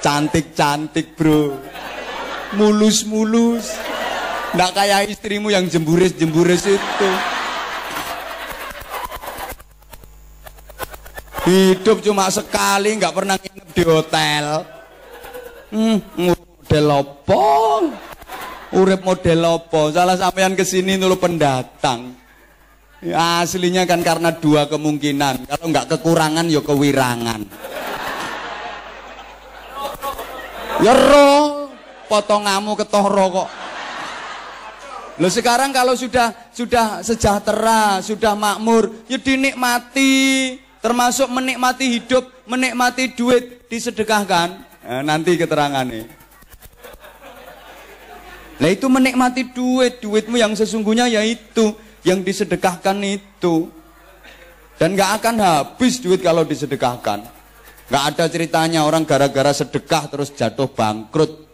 Cantik-cantik bro, mulus-mulus. Nggak kayak istrimu yang jemburis-jemburis itu. Hidup cuma sekali nggak pernah nginep di hotel. Hmm, model opong urip model apa? Salah sampean ke sini nulu pendatang. Ya, aslinya kan karena dua kemungkinan. Kalau nggak kekurangan ya kewirangan. Ya roh potongamu ketoro kok. Loh sekarang kalau sudah sudah sejahtera, sudah makmur, ya dinikmati, termasuk menikmati hidup, menikmati duit, disedekahkan. Nah, nanti keterangannya. Nah itu menikmati duit, duitmu yang sesungguhnya yaitu yang disedekahkan itu. Dan gak akan habis duit kalau disedekahkan. Gak ada ceritanya orang gara-gara sedekah terus jatuh bangkrut.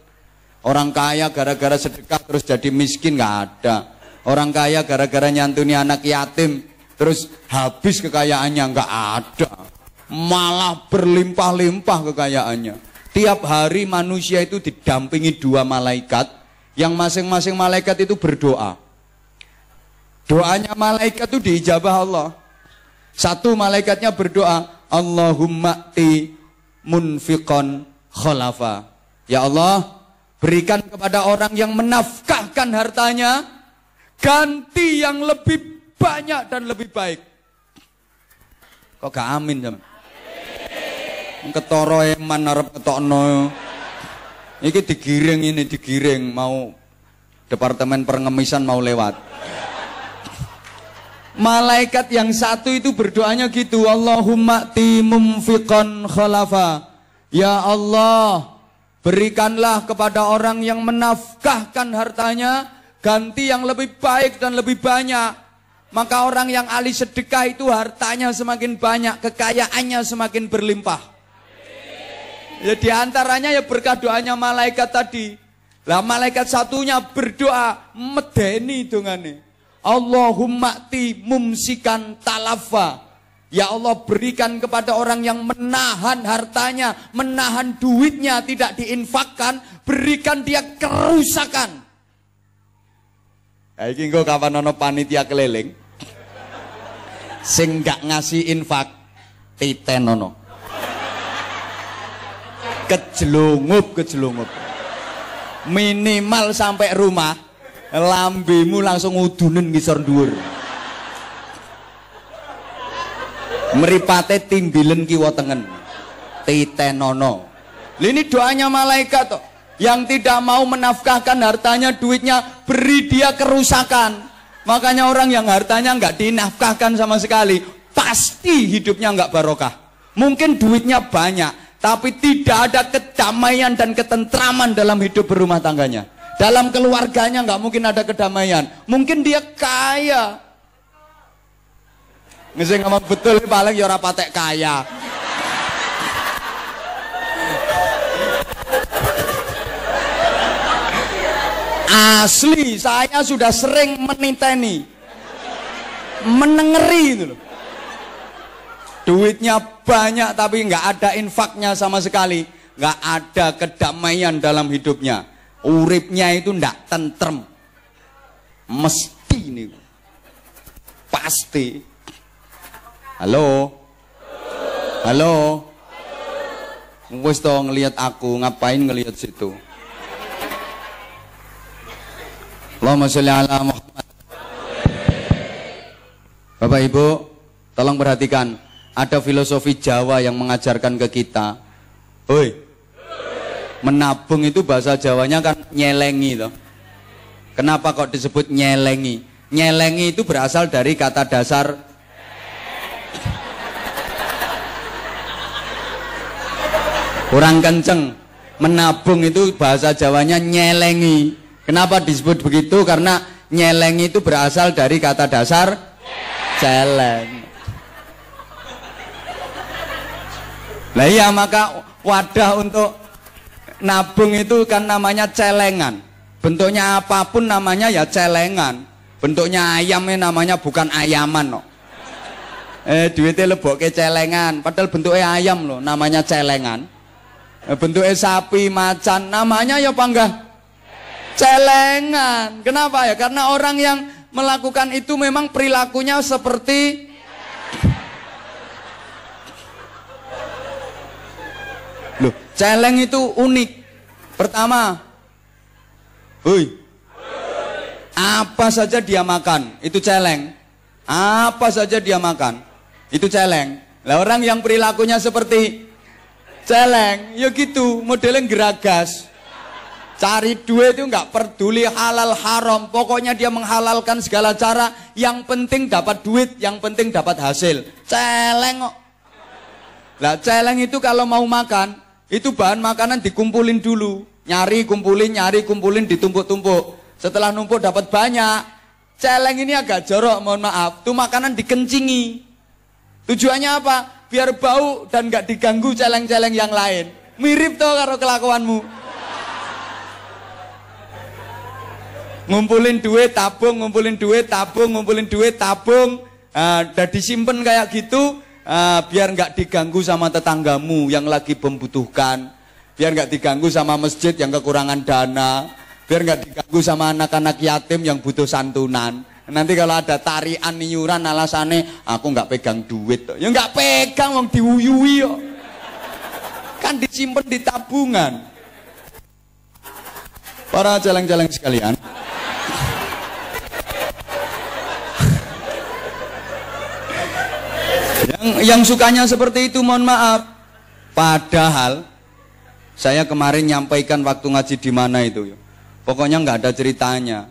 Orang kaya gara-gara sedekah terus jadi miskin gak ada. Orang kaya gara-gara nyantuni anak yatim terus habis kekayaannya gak ada. Malah berlimpah-limpah kekayaannya. Tiap hari manusia itu didampingi dua malaikat yang masing-masing malaikat itu berdoa. Doanya malaikat itu diijabah Allah. Satu malaikatnya berdoa, Allahumma ti munfiqon khalafa. Ya Allah, berikan kepada orang yang menafkahkan hartanya ganti yang lebih banyak dan lebih baik. Kok gak amin jam? Ketoro eman ketokno. Ini digiring ini digiring mau departemen pengemisan mau lewat. Malaikat yang satu itu berdoanya gitu, Allahumma timumfiqan khalafa. Ya Allah, berikanlah kepada orang yang menafkahkan hartanya ganti yang lebih baik dan lebih banyak. Maka orang yang ahli sedekah itu hartanya semakin banyak, kekayaannya semakin berlimpah. Ya di antaranya ya berkah doanya malaikat tadi. Lah malaikat satunya berdoa medeni dongane. Allahumma ti mumsikan talafa. Ya Allah berikan kepada orang yang menahan hartanya, menahan duitnya tidak diinfakkan, berikan dia kerusakan. Iki engko kapan ana panitia keliling sing ngasih infak titen ono kejelungup kejelungup minimal sampai rumah lambemu langsung udunen ngisor dhuwur. Meripate timbilen kiwa tengen. Titenono. Ini doanya malaikat toh yang tidak mau menafkahkan hartanya duitnya beri dia kerusakan. Makanya orang yang hartanya nggak dinafkahkan sama sekali pasti hidupnya nggak barokah. Mungkin duitnya banyak tapi tidak ada kedamaian dan ketentraman dalam hidup berumah tangganya. Dalam keluarganya nggak mungkin ada kedamaian. Mungkin dia kaya. Nggak ngomong betul paling ya patek kaya. Asli, saya sudah sering meniteni. Menengeri itu loh. Duitnya banyak tapi nggak ada infaknya sama sekali. Nggak ada kedamaian dalam hidupnya. Uripnya itu ndak tentrem. Mesti ini. Pasti. Halo? Halo? Wes toh ngelihat aku, ngapain ngelihat situ? Allahumma sholli ala Muhammad. Bapak Ibu, tolong perhatikan ada filosofi Jawa yang mengajarkan ke kita. Hoi. Menabung itu bahasa Jawanya kan nyelengi loh. Kenapa kok disebut nyelengi? Nyelengi itu berasal dari kata dasar kurang kenceng. Menabung itu bahasa Jawanya nyelengi. Kenapa disebut begitu? Karena Nyeleng itu berasal dari kata dasar celeng. Lah iya maka wadah untuk nabung itu kan namanya celengan. Bentuknya apa pun namanya ya celengan. Bentuknya ayamnya namanya bukan ayaman no. Eh duitnya ke celengan, padahal bentuknya ayam loh, namanya celengan. Eh, bentuknya sapi, macan, namanya ya panggah celengan. Kenapa ya? Karena orang yang melakukan itu memang perilakunya seperti Loh, celeng itu unik. Pertama, Hui. Apa saja dia makan, itu celeng. Apa saja dia makan, itu celeng. Lah orang yang perilakunya seperti celeng, ya gitu, modelnya geragas. Cari duit itu nggak peduli halal haram. Pokoknya dia menghalalkan segala cara. Yang penting dapat duit, yang penting dapat hasil. Celeng kok. Lah celeng itu kalau mau makan, itu bahan makanan dikumpulin dulu. Nyari, kumpulin, nyari, kumpulin, ditumpuk-tumpuk. Setelah numpuk dapat banyak. Celeng ini agak jorok, mohon maaf. Itu makanan dikencingi. Tujuannya apa? Biar bau dan nggak diganggu celeng-celeng yang lain. Mirip tuh karo kelakuanmu. ngumpulin duit tabung ngumpulin duit tabung ngumpulin duit tabung uh, dan disimpan kayak gitu uh, biar nggak diganggu sama tetanggamu yang lagi membutuhkan. Biar nggak diganggu sama masjid yang kekurangan dana. Biar nggak diganggu sama anak-anak yatim yang butuh santunan. Nanti kalau ada tarian iuran alasannya aku nggak pegang duit ya nggak pegang wong diuyui yo. Kan disimpan di tabungan. Para celeng-celeng sekalian Yang, yang sukanya seperti itu mohon maaf. Padahal saya kemarin nyampaikan waktu ngaji di mana itu. Pokoknya nggak ada ceritanya.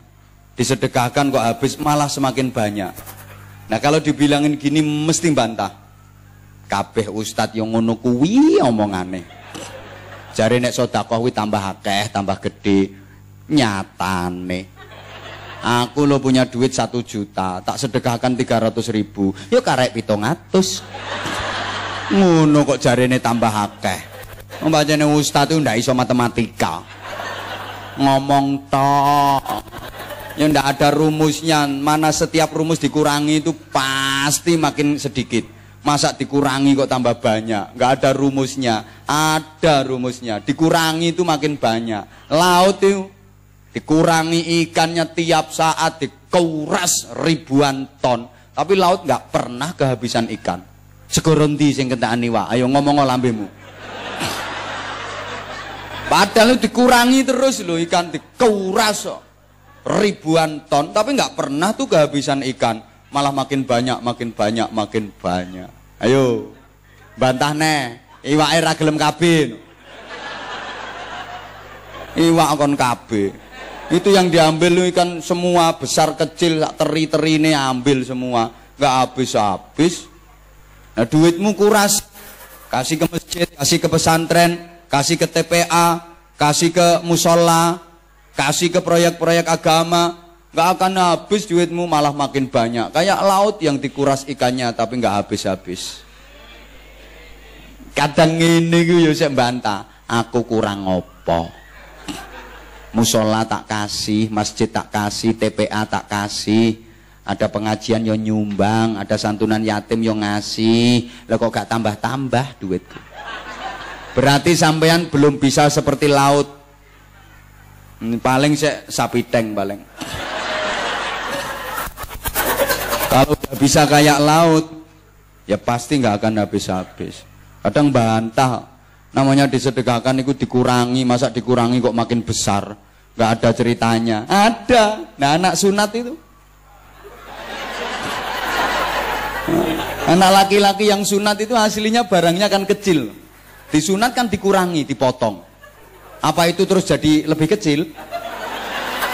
Disedekahkan kok habis malah semakin banyak. Nah kalau dibilangin gini mesti bantah. Kabeh ustadz yang ngono kuwi omongane. Jare nek kuwi tambah akeh, tambah gede. Nyatane. Aku lo punya duit satu juta, tak sedekahkan tiga ratus ribu. Yuk karek pitung atus. Ngono kok jarene tambah akeh. Membacanya ustaz itu ndak iso matematika. Ngomong tok. Ya ndak ada rumusnya. Mana setiap rumus dikurangi itu pasti makin sedikit. Masa dikurangi kok tambah banyak? Nggak ada rumusnya. Ada rumusnya. Dikurangi itu makin banyak. Laut itu Dikurangi ikannya tiap saat, dikuras ribuan ton. Tapi laut nggak pernah kehabisan ikan. Segorondi sing kentaan wa. Ayo ngomong lambemu. Padahal dikurangi terus loh ikan dikuras ribuan ton, tapi nggak pernah tuh kehabisan ikan. Malah makin banyak, makin banyak, makin banyak. Ayo, bantah nih, iwa ra gelem kabin. Iwak kon kabeh. Itu yang diambil lu ikan semua besar kecil teri-teri ini ambil semua, nggak habis-habis. Nah duitmu kuras, kasih ke masjid, kasih ke pesantren, kasih ke TPA, kasih ke musola, kasih ke proyek-proyek agama, nggak akan habis duitmu malah makin banyak. Kayak laut yang dikuras ikannya tapi nggak habis-habis. Kadang ini gue yo bantah, aku kurang opo musola tak kasih, masjid tak kasih, TPA tak kasih, ada pengajian yang nyumbang, ada santunan yatim yang ngasih, lah kok gak tambah-tambah duit. Berarti sampean belum bisa seperti laut. Hmm, paling saya sapi tank paling. Kalau udah bisa kayak laut, ya pasti nggak akan habis-habis. Kadang bantah, namanya disedekahkan itu dikurangi masa dikurangi kok makin besar? Nggak ada ceritanya. Ada. Nah anak sunat itu. Anak laki-laki yang sunat itu aslinya barangnya kan kecil. Disunat kan dikurangi dipotong. Apa itu terus jadi lebih kecil?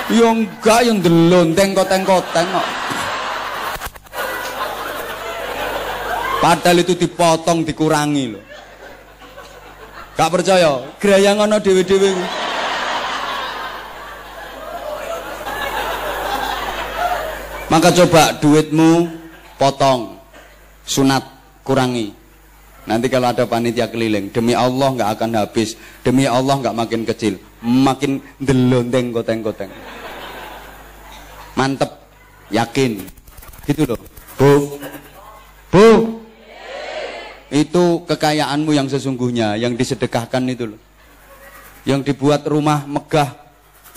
Yang enggak yang delon tengkot tengkot tengok padahal itu dipotong dikurangi loh Gak percaya? Gerayang ana dhewe-dhewe. Maka coba duitmu potong, sunat kurangi. Nanti kalau ada panitia keliling, demi Allah nggak akan habis, demi Allah nggak makin kecil, makin delonteng koteng. Mantep, yakin, gitu loh. Bu, bu, itu kekayaanmu yang sesungguhnya, yang disedekahkan itu loh. Yang dibuat rumah megah,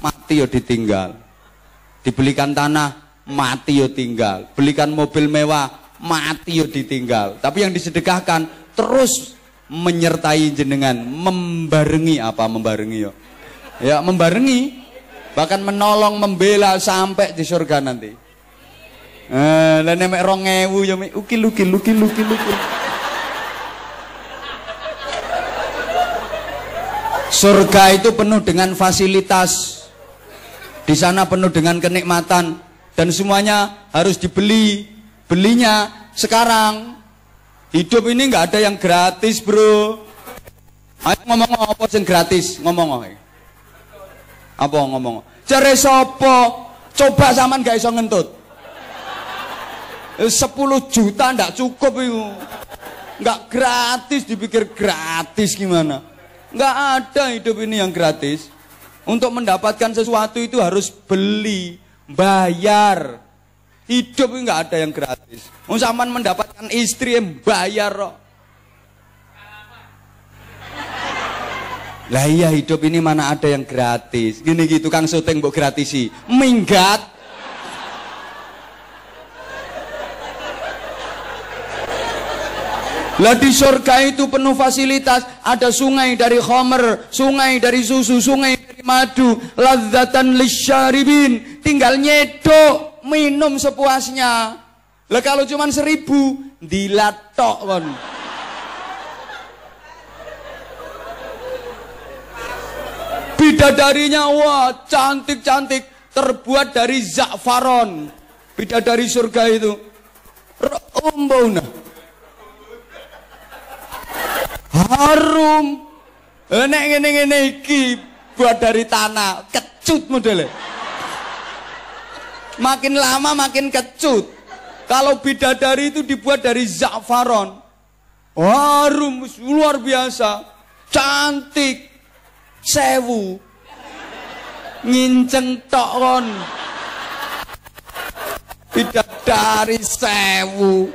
mati ya ditinggal. Dibelikan tanah, mati ya tinggal. Belikan mobil mewah, mati ya ditinggal. Tapi yang disedekahkan terus menyertai jenengan, membarengi apa membarengi ya? Ya, membarengi bahkan menolong, membela sampai di surga nanti. Eh, lah nek 2000 ya ukil ukil ukil ukil ukil. Surga itu penuh dengan fasilitas. Di sana penuh dengan kenikmatan dan semuanya harus dibeli. Belinya sekarang Hidup ini nggak ada yang gratis, bro. Ayo ngomong apa yang gratis? Ngomong apa ngomong? Cari sopo? Coba zaman gak iso ngentut. 10 eh, juta ndak cukup itu. Nggak gratis dipikir gratis gimana? Nggak ada hidup ini yang gratis. Untuk mendapatkan sesuatu itu harus beli, bayar. Hidup nggak ada yang gratis. Mau zaman mendapatkan istri yang bayar kok. Lah iya hidup ini mana ada yang gratis. Gini gitu kang syuting mbok gratisi. Minggat. Lah di surga itu penuh fasilitas, ada sungai dari khomer, sungai dari susu, sungai dari madu, ladzatan lisyaribin, tinggal nyedok minum sepuasnya. Lah kalau cuma seribu, dilatok kon. Bidadarinya wah cantik-cantik terbuat dari zakfaron. Bidadari surga itu. Umbuna. Harum. Nek ngene-ngene iki buat dari tanah, kecut modelnya. Makin lama makin kecut. Kalau bidadari itu dibuat dari za'faron. Harum, luar biasa. Cantik. Sewu. Nginceng tokon. Bidadari sewu.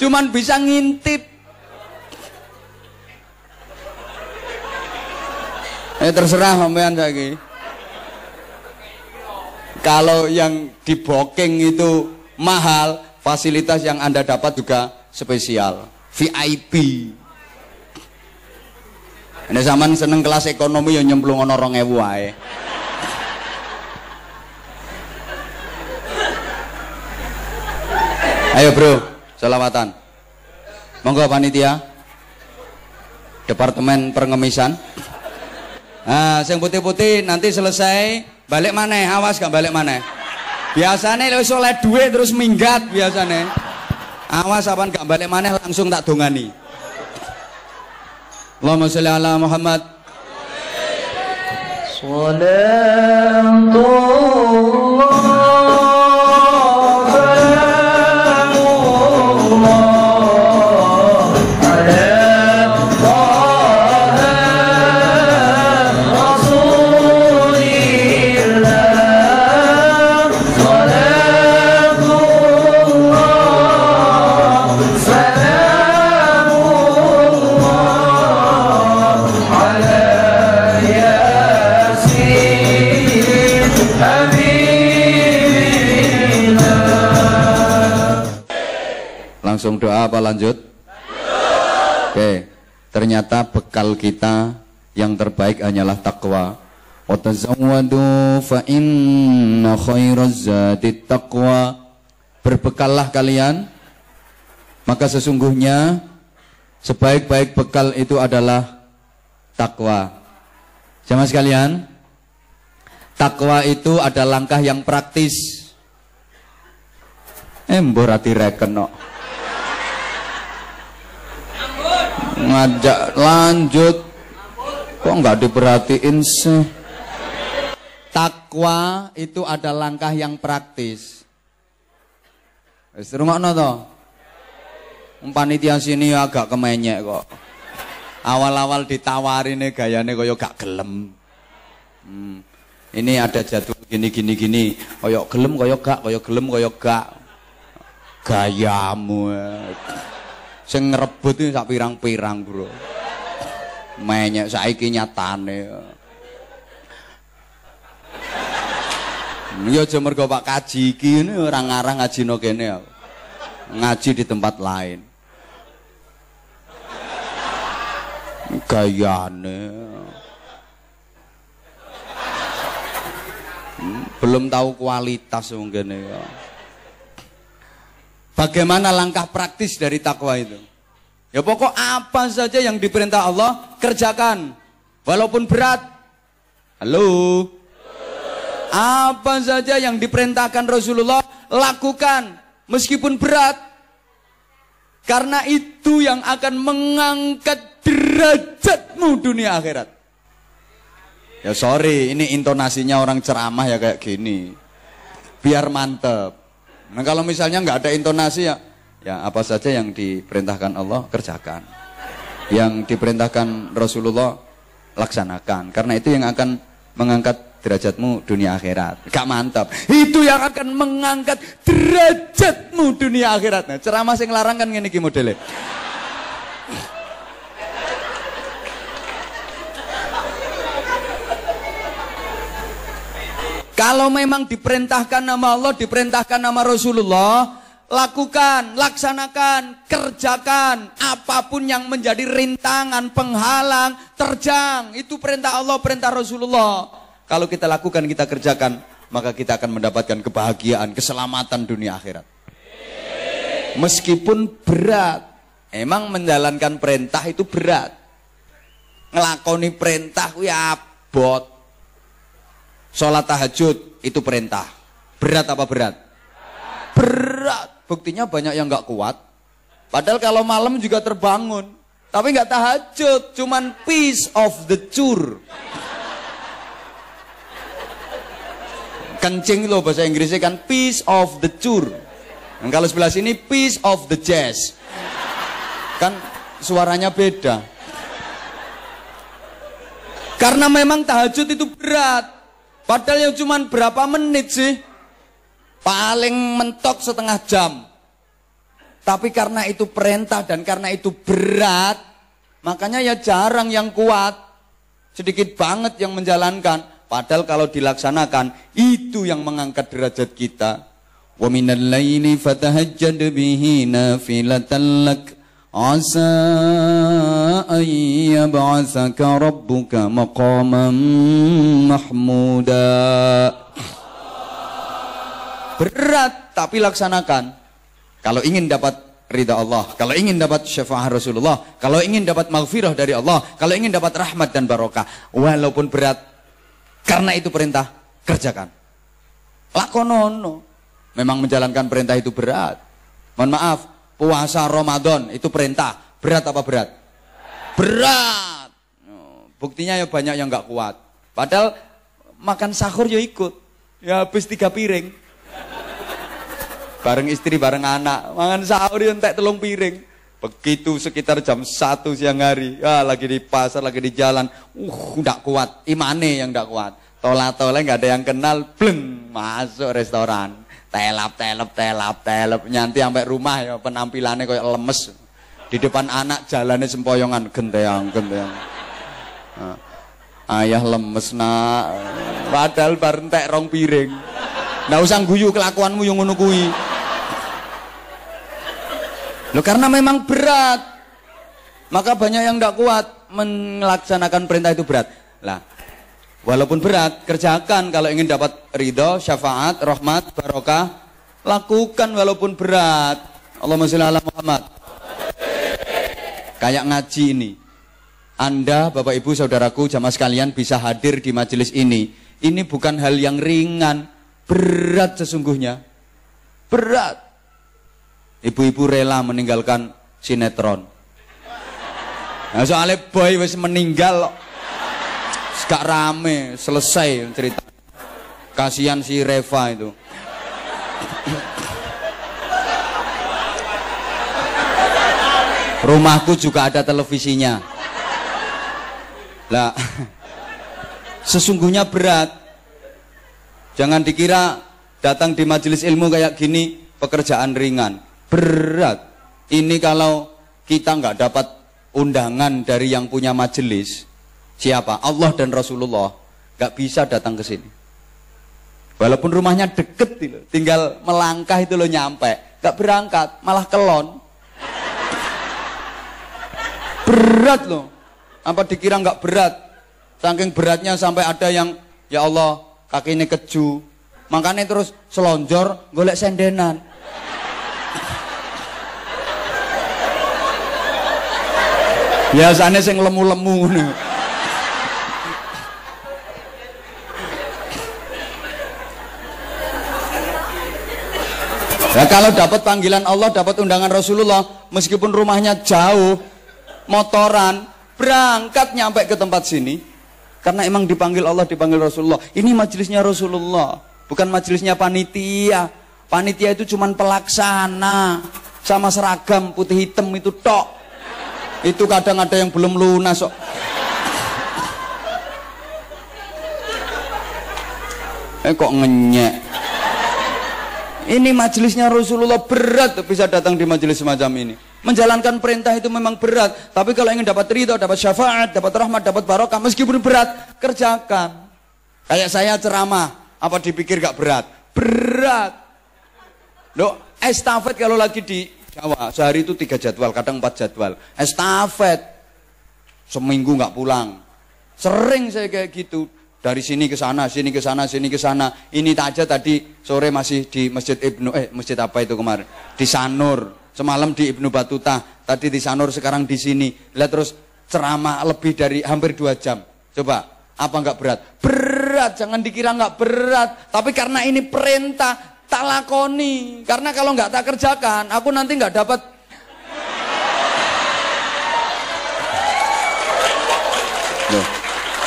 Cuman bisa ngintip. Eh terserah sampean lagi kalau yang di booking itu mahal, fasilitas yang Anda dapat juga spesial, VIP. Ini zaman seneng kelas ekonomi yang nyemplung ono rong ewu wae. Ayo bro, selawatan. Monggo panitia. Departemen Pengemisan. Nah, yang putih-putih nanti selesai Balik mana? Awas gak balik mana? Biasanya lo soleh duit terus minggat biasanya. Awas apa gak balik mana langsung tak dongani. Allahumma sholli ala Muhammad. Salatullah apa lanjut? Oke. Ternyata bekal kita yang terbaik hanyalah takwa. Fa. Berbekallah kalian maka sesungguhnya sebaik-baik bekal itu adalah takwa. Jamaah sekalian, takwa itu ada langkah yang praktis. Embor hati reken no ngajak lanjut kok nggak diperhatiin sih takwa itu ada langkah yang praktis Wis rungokno to. Panitia sini agak kemenyek kok. Awal-awal ditawarine gayane kaya gak gelem. Hmm. Ini ada jadwal gini gini gini. Kaya gelem kaya gak, kaya gelem kaya gak. Gayamu. Sing ngrebut sak pirang-pirang, Bro. Menyek saiki nyatane. Ya aja mergo Pak kaji iki ini ora ngarang ngajino kene aku. Ngaji di tempat lain. Gayane. Hmm, belum tahu kualitas mungkin ya. Bagaimana langkah praktis dari takwa itu? Ya pokok apa saja yang diperintah Allah kerjakan walaupun berat. Halo. Apa saja yang diperintahkan Rasulullah lakukan meskipun berat. Karena itu yang akan mengangkat derajatmu dunia akhirat. Ya sorry, ini intonasinya orang ceramah ya kayak gini. Biar mantep. Nah kalau misalnya nggak ada intonasi ya, ya apa saja yang diperintahkan Allah kerjakan. Yang diperintahkan Rasulullah laksanakan. Karena itu yang akan mengangkat derajatmu dunia akhirat. Gak mantap. Itu yang akan mengangkat derajatmu dunia akhirat. Nah, ceramah sing larang kan ngene iki. Kalau memang diperintahkan nama Allah, diperintahkan nama Rasulullah, lakukan, laksanakan, kerjakan apa pun yang menjadi rintangan, penghalang, terjang. Itu perintah Allah, perintah Rasulullah. Kalau kita lakukan, kita kerjakan, maka kita akan mendapatkan kebahagiaan, keselamatan dunia akhirat. Meskipun berat, emang menjalankan perintah itu berat. Ngelakoni perintah ya abot. Sholat tahajud itu perintah. Berat apa berat? Berat. Buktinya banyak yang nggak kuat. Padahal kalau malam juga terbangun. Tapi nggak tahajud, cuman piece of the cure. kencing loh bahasa Inggrisnya kan piece of the tour. Dan kalau sebelah sini piece of the jazz. Kan suaranya beda. Karena memang tahajud itu berat. Padahal yang cuma berapa menit sih? Paling mentok setengah jam. Tapi karena itu perintah dan karena itu berat, makanya ya jarang yang kuat. Sedikit banget yang menjalankan. Padahal kalau dilaksanakan itu yang mengangkat derajat kita. Wa minal laili fatahajjad bihi nafilatan asa an yab'atsaka rabbuka maqaman mahmuda. Berat tapi laksanakan. Kalau ingin dapat ridha Allah, kalau ingin dapat syafaat Rasulullah, kalau ingin dapat maghfirah dari Allah, kalau ingin dapat rahmat dan barokah, walaupun berat karena itu perintah, kerjakan. Lakonono. Memang menjalankan perintah itu berat. Mohon maaf, puasa Ramadan itu perintah. Berat apa berat? Berat. Oh, buktinya ya banyak yang nggak kuat. Padahal makan sahur ya ikut. Ya habis tiga piring. Bareng istri, bareng anak. Makan sahur ya entek telung piring. Begitu sekitar jam 1 siang hari, ya lagi di pasar, lagi di jalan, uh, enggak kuat, imane yang enggak kuat. Tola-tola enggak ada yang kenal, bleng, masuk restoran. Telap, telap, telap, telap, nyanti sampai rumah ya penampilannya kayak lemes. Di depan anak jalannya sempoyongan, genteang, genteang. Nah, ayah lemes nak, padahal bareng tek rong piring. Nggak usah guyu kelakuanmu yang ngono Loh karena memang berat. Maka banyak yang tidak kuat melaksanakan perintah itu berat. Lah, walaupun berat, kerjakan kalau ingin dapat ridho, syafaat, rahmat, barokah, lakukan walaupun berat. Allahumma sholli ala Muhammad. Kayak ngaji ini. Anda, Bapak Ibu, Saudaraku, jamaah sekalian bisa hadir di majelis ini. Ini bukan hal yang ringan, berat sesungguhnya. Berat. Ibu-ibu rela meninggalkan sinetron. Nah, soalnya boy wis meninggal gak rame selesai cerita. Kasihan si Reva itu. Rumahku juga ada televisinya. Lah sesungguhnya berat. Jangan dikira datang di majelis ilmu kayak gini pekerjaan ringan. Berat. Ini kalau kita nggak dapat undangan dari yang punya majelis siapa? Allah dan Rasulullah nggak bisa datang ke sini. Walaupun rumahnya deket itu, tinggal melangkah itu lo nyampe, nggak berangkat, malah kelon. Berat loh. Apa dikira nggak berat? Saking beratnya sampai ada yang ya Allah kaki ini keju. Makanya terus selonjor golek sendenan. Biasanya sing lemu-lemu nih. Ya kalau dapat panggilan Allah, dapat undangan Rasulullah, meskipun rumahnya jauh, motoran, berangkat nyampe ke tempat sini, karena emang dipanggil Allah, dipanggil Rasulullah. Ini majelisnya Rasulullah, bukan majelisnya panitia. Panitia itu cuma pelaksana, sama seragam putih hitam itu tok. Itu kadang ada yang belum lunas kok. Eh kok ngenyek. Ini majelisnya Rasulullah berat bisa datang di majelis semacam ini. Menjalankan perintah itu memang berat, tapi kalau ingin dapat ridho, dapat syafaat, dapat rahmat, dapat barokah, meskipun berat, kerjakan. Kayak saya ceramah, apa dipikir gak berat? Berat. Loh, estafet kalau lagi di Jawa, sehari itu tiga jadwal, kadang empat jadwal. Estafet, seminggu nggak pulang. Sering saya kayak gitu, dari sini ke sana, sini ke sana, sini ke sana. Ini aja tadi sore masih di Masjid Ibnu eh masjid apa itu kemarin? Di Sanur. Semalam di Ibnu Batuta, tadi di Sanur, sekarang di sini. Lihat terus ceramah lebih dari hampir dua jam. Coba, apa nggak berat? Berat, jangan dikira nggak berat. Tapi karena ini perintah, tak lakoni. Karena kalau nggak tak kerjakan, aku nanti nggak dapat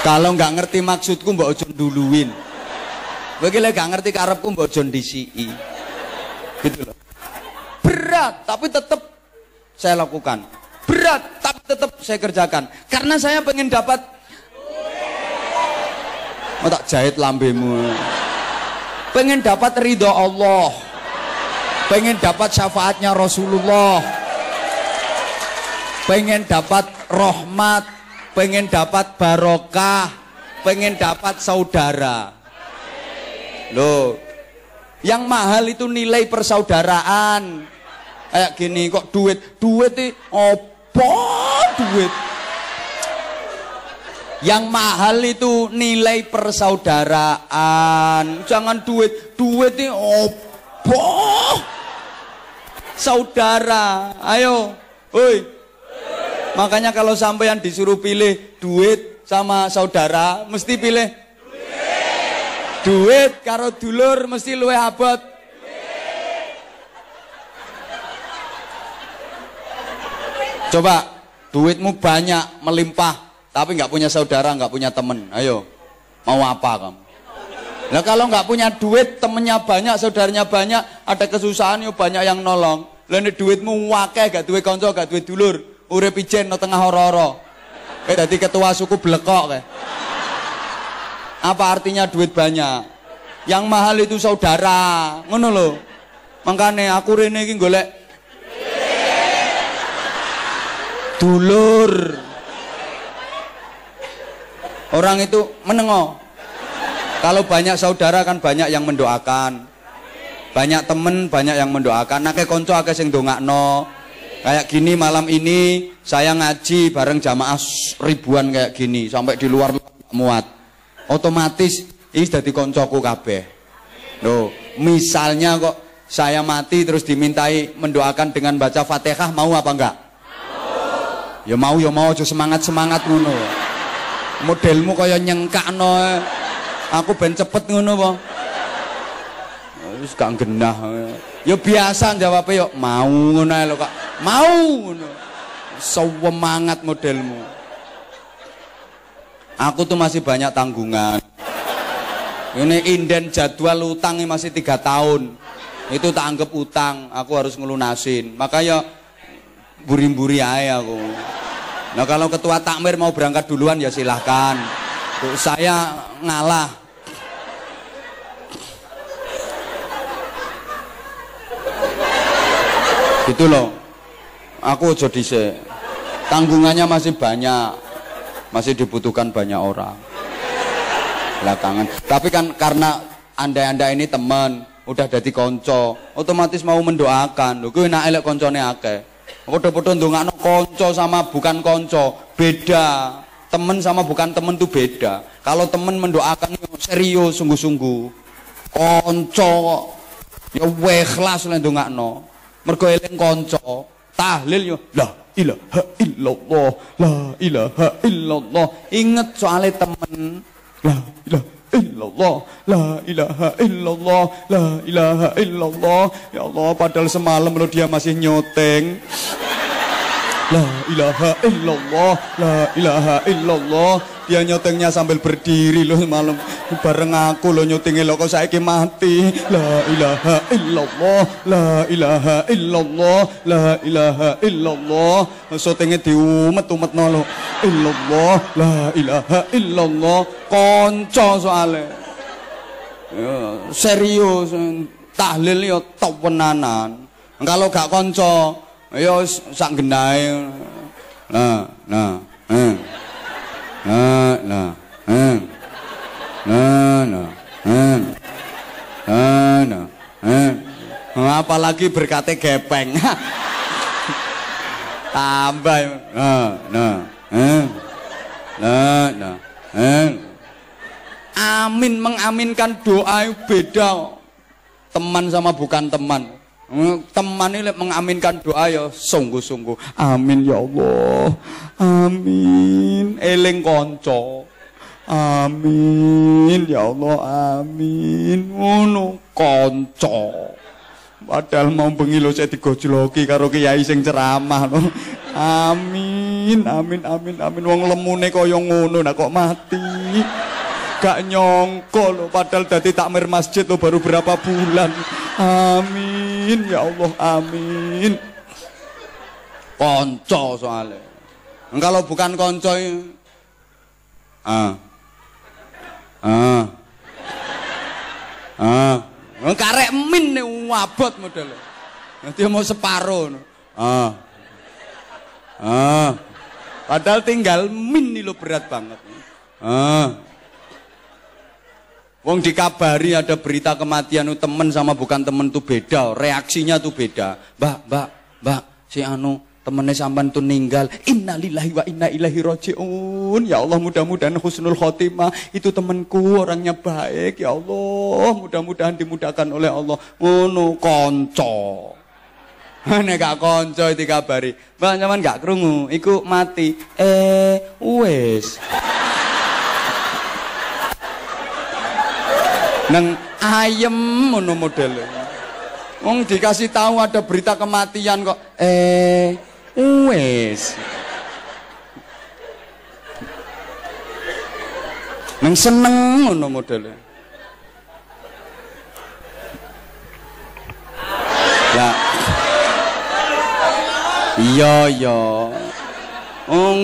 kalau nggak ngerti maksudku mbak ojo duluin. Bagi gak ngerti karepku mbak ojo disii. Gitu loh. Berat tapi tetap saya lakukan. Berat tapi tetap saya kerjakan. Karena saya pengen dapat Mau tak jahit lambemu. Pengen dapat ridho Allah. Pengen dapat syafaatnya Rasulullah. Pengen dapat rahmat pengen dapat barokah, pengen dapat saudara. Loh, yang mahal itu nilai persaudaraan. Kayak gini kok duit, duit itu opo duit. Yang mahal itu nilai persaudaraan. Jangan duit, duit itu opo. Saudara, ayo, oi, Makanya kalau sampean disuruh pilih duit sama saudara, mesti pilih duit. Duit karo dulur mesti luwe abot. Coba duitmu banyak melimpah, tapi nggak punya saudara, nggak punya temen. Ayo, mau apa kamu? Nah kalau nggak punya duit, temennya banyak, saudaranya banyak, ada kesusahan, yuk banyak yang nolong. Lalu duitmu wakeh, gak duit konco, gak duit dulur urip ijen no tengah horo-horo. Kayak tadi ketua suku blekok kayak. Apa artinya duit banyak? Yang mahal itu saudara, ngono lo. Makanya aku rene iki golek dulur. Orang itu menengok. Kalau banyak saudara kan banyak yang mendoakan. Banyak temen, banyak yang mendoakan. Kayak konco akeh sing dongakno. Kayak gini malam ini saya ngaji bareng jamaah ribuan kayak gini sampai di luar muat. Otomatis ini sudah koncoku kabeh. Loh, misalnya kok saya mati terus dimintai mendoakan dengan baca Fatihah mau apa enggak? Ya mau ya mau aja semangat-semangat ngono. Modelmu kaya nyengkakno. Aku ben cepet ngono po. Wis gak genah. Ya biasa jawabnya ya mau ngono lho Kak. Mau ngono. Semangat modelmu. Aku tuh masih banyak tanggungan. Ini inden jadwal utang masih tiga tahun. Itu tak anggap utang, aku harus ngelunasin. Makanya buri-buri aja aku. Nah kalau ketua takmir mau berangkat duluan ya silahkan. Tuh, saya ngalah. Gitu loh. Aku ojo dhisik. Tanggungannya masih banyak. Masih dibutuhkan banyak orang. Belakangan. Tapi kan karena anda-anda ini teman, udah jadi konco, otomatis mau mendoakan. Lho kuwi nek elek koncone akeh. Padha-padha ndongakno konco sama bukan konco, beda. Temen sama bukan temen tuh beda. Kalau temen mendoakan serius sungguh-sungguh. Konco ya ikhlas lek ndongakno. Mergo eling konco, tahlil yo. La ilaha illallah, la ilaha illallah. Ingat soalnya temen. La ilaha illallah la ilaha illallah la ilaha illallah. Ya Allah padahal semalam lo dia masih nyoteng La ilaha illallah, la ilaha illallah. Dia nyotengnya sambil berdiri loh malam bareng aku lo nyotengnya lo kok saiki mati. La ilaha illallah, la ilaha illallah, la ilaha illallah. Syutingnya diumet-umet lo. Illallah, la ilaha illallah. Konco soalnya. Ya, serius tahlil yo tewenanan. Kalau gak konco, Ayo sak genahe. Nah, nah, eh. Nah, nah, eh. Nah, nah, eh. Nah, nah, eh. Apalagi berkate gepeng. Tambah. Nah, nah, eh. Nah, nah, eh. Amin mengaminkan doa beda. Teman sama bukan teman. Teman ini mengaminkan doa ya sungguh-sungguh. Amin ya Allah. Amin. Eling konco. Amin ya Allah. Amin. Ngono konco. Padahal mau bengi lo saya digojloki karo kiai sing ceramah lo. Amin, amin, amin, amin. Wong lemune kaya ngono nak kok mati. Gak nyongko lo padahal dadi takmir masjid lo baru berapa bulan. Amin. Ya Allah, amin. Konco soalnya. Kalau bukan konco ah. Ah. Ah. Karek min nih wabot modelnya. Nanti mau separuh. Ah. Ah. Padahal tinggal min nih lo berat banget. Ah. Wong dikabari ada berita kematian itu temen sama bukan temen tuh beda, reaksinya tuh beda. Mbak, mbak, mbak, si anu temennya sampan tuh ninggal. Innalillahi wa inna ilahi rojiun. Ya Allah mudah-mudahan husnul khotimah. Itu temenku orangnya baik. Ya Allah mudah-mudahan dimudahkan oleh Allah. Ngono konco. Nek gak konco dikabari. Mbak nyaman gak kerungu. Iku mati. Eh wes. Neng ayem ngono modele. Wong dikasih tahu ada berita kematian kok eh wes. Neng seneng ngono modele. Ya. Iya iya. Wong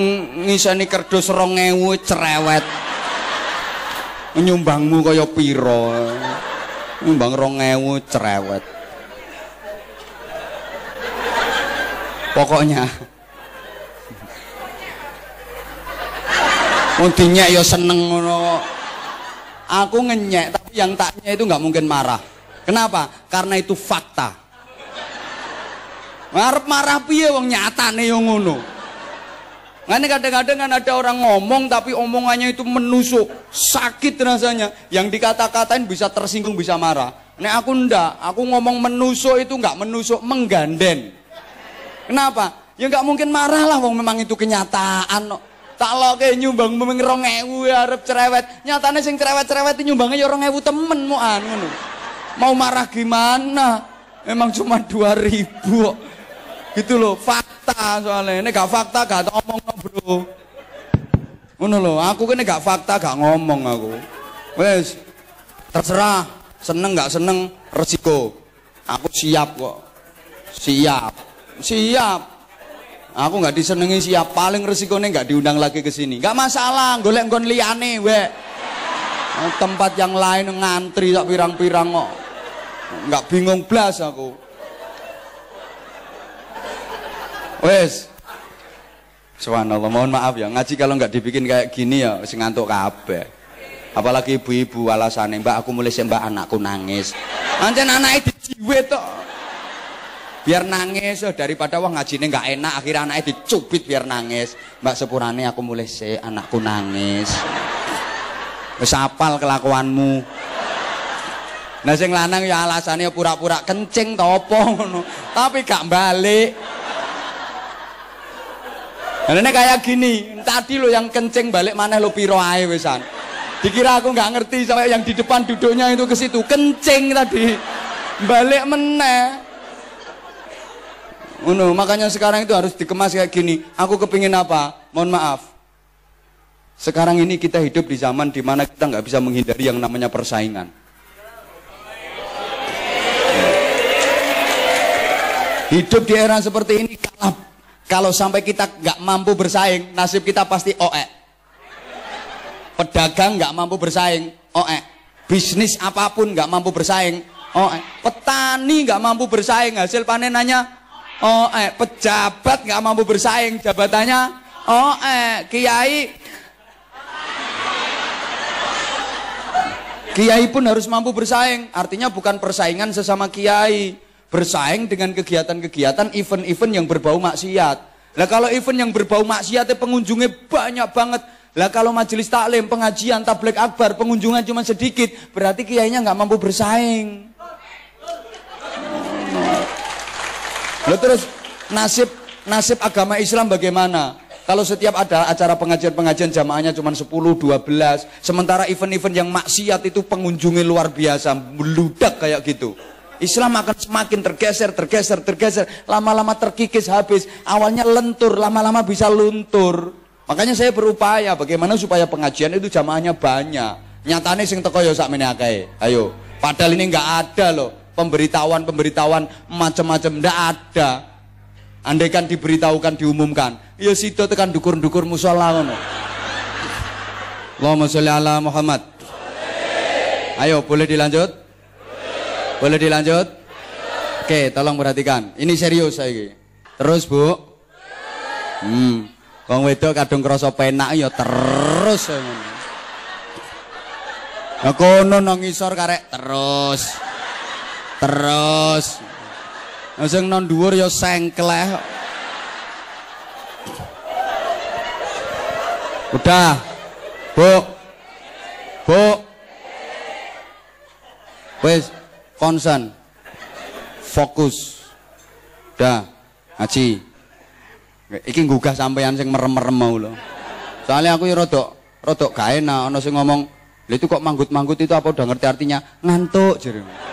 ngiseni kerdus 2000 cerewet nyumbangmu kaya piro nyumbang rong ewu cerewet pokoknya dinyek ya seneng. Aku ngenyek tapi yang taknya itu nggak mungkin marah. Kenapa? Karena itu fakta. Marah marah piye wong nyatane yo ngono. Ini kadang-kadang kan ada orang ngomong tapi omongannya itu menusuk, sakit rasanya. Yang dikata-katain bisa tersinggung, bisa marah. Nek aku ndak, aku ngomong menusuk itu nggak menusuk, mengganden. Kenapa? Ya nggak mungkin marah lah, wong memang itu kenyataan. Tak lo kayak nyumbang memang rong ewu ya harap cerewet. Nyatanya sing cerewet-cerewet nyumbangnya ya rong ewu temen mu anu. Mau marah gimana? Memang cuma dua ribu. Gitu loh, fakta soalnya. Ini gak fakta gak ngomong no, Bro. Ngono loh, aku ini gak fakta gak ngomong aku. Wes, terserah seneng gak seneng resiko. Aku siap kok. Siap. Siap. Aku nggak disenengi siap paling resikonya nggak diundang lagi ke sini. Nggak masalah, golek nggon liane we. Tempat yang lain ngantri tak pirang-pirang kok. Nggak bingung blas aku. Wes. Subhanallah, mohon maaf ya. Ngaji kalau nggak dibikin kayak gini ya sing ngantuk kabeh. Apalagi ibu-ibu alasannya, Mbak aku mulai Mbak anakku nangis. Ancen anaknya dijiwet tok biar nangis oh, daripada wah ngajinya nggak enak akhirnya anaknya dicubit biar nangis mbak sepurane aku mulai se anakku nangis wis kelakuanmu nah sing lanang ya alasannya pura-pura kencing topo tapi gak balik ini kayak gini tadi lo yang kencing balik mana lo piro ae wesan dikira aku nggak ngerti sampai yang di depan duduknya itu ke situ kencing tadi balik meneh Uno, makanya sekarang itu harus dikemas kayak gini. Aku kepingin apa? Mohon maaf. Sekarang ini kita hidup di zaman di mana kita nggak bisa menghindari yang namanya persaingan. Hidup di era seperti ini kalau, kalau sampai kita nggak mampu bersaing, nasib kita pasti oe. Pedagang nggak mampu bersaing, oe. Bisnis apa pun nggak mampu bersaing, oe. Petani nggak mampu bersaing, hasil panenannya eh, pejabat nggak mampu bersaing jabatannya. Eh, kiai Kiai pun harus mampu bersaing. Artinya bukan persaingan sesama kiai, bersaing dengan kegiatan-kegiatan event-event yang berbau maksiat. Lah kalau event yang berbau maksiat pengunjungnya banyak banget. Lah kalau majelis taklim, pengajian, tablik akbar, pengunjungnya cuma sedikit, berarti kiainya nggak mampu bersaing. Lalu terus nasib nasib agama Islam bagaimana? Kalau setiap ada acara pengajian-pengajian jamaahnya cuma 10, 12, sementara event-event yang maksiat itu pengunjungnya luar biasa, meludak kayak gitu. Islam akan semakin tergeser, tergeser, tergeser, lama-lama terkikis habis. Awalnya lentur, lama-lama bisa luntur. Makanya saya berupaya bagaimana supaya pengajian itu jamaahnya banyak. Nyatane sing teko ya sak akeh. Ayo, padahal ini enggak ada loh pemberitahuan-pemberitahuan macam-macam ndak ada. Andai kan diberitahukan diumumkan, ya situ tekan dukur-dukur musola ngono. Allahumma sholli ala Muhammad. Ayo, boleh dilanjut? Boleh dilanjut? Oke, tolong perhatikan. Ini serius saya Terus, Bu. Hmm. Wong wedok kadung krasa penak ya terus. Nah, kono nang ngisor karek terus. Terus sing non dhuwur ya sengkleh. Udah. Bu. Bu. Wes konsen. Fokus. Udah. Ngaji. Iki nggugah sampeyan sing merem-merem mau lho. Soalnya aku rodok rodok gak enak ana sing ngomong, "Lha itu kok manggut-manggut itu apa udah ngerti artinya?" Ngantuk jere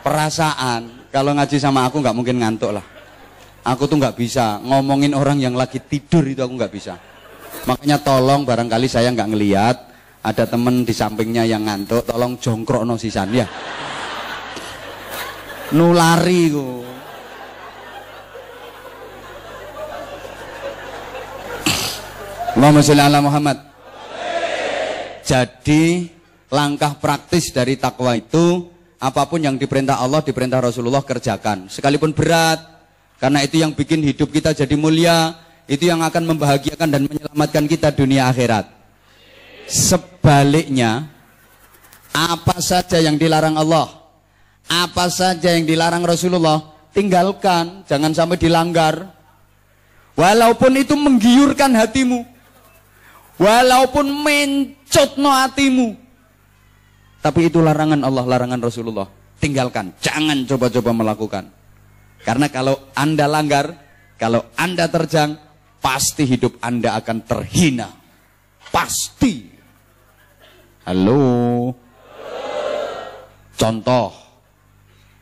perasaan kalau ngaji sama aku nggak mungkin ngantuk lah aku tuh nggak bisa ngomongin orang yang lagi tidur itu aku nggak bisa makanya tolong barangkali saya nggak ngeliat ada temen di sampingnya yang ngantuk tolong jongkrok no sisan ya nulari ku Allahumma sholli ala Muhammad jadi langkah praktis dari takwa itu apa pun yang diperintah Allah, diperintah Rasulullah kerjakan. Sekalipun berat, karena itu yang bikin hidup kita jadi mulia, itu yang akan membahagiakan dan menyelamatkan kita dunia akhirat. Sebaliknya, apa saja yang dilarang Allah, apa saja yang dilarang Rasulullah, tinggalkan, jangan sampai dilanggar. Walaupun itu menggiurkan hatimu, walaupun mencut no hatimu, tapi itu larangan Allah, larangan Rasulullah. Tinggalkan, jangan coba-coba melakukan. Karena kalau Anda langgar, kalau Anda terjang, pasti hidup Anda akan terhina. Pasti. Halo. Contoh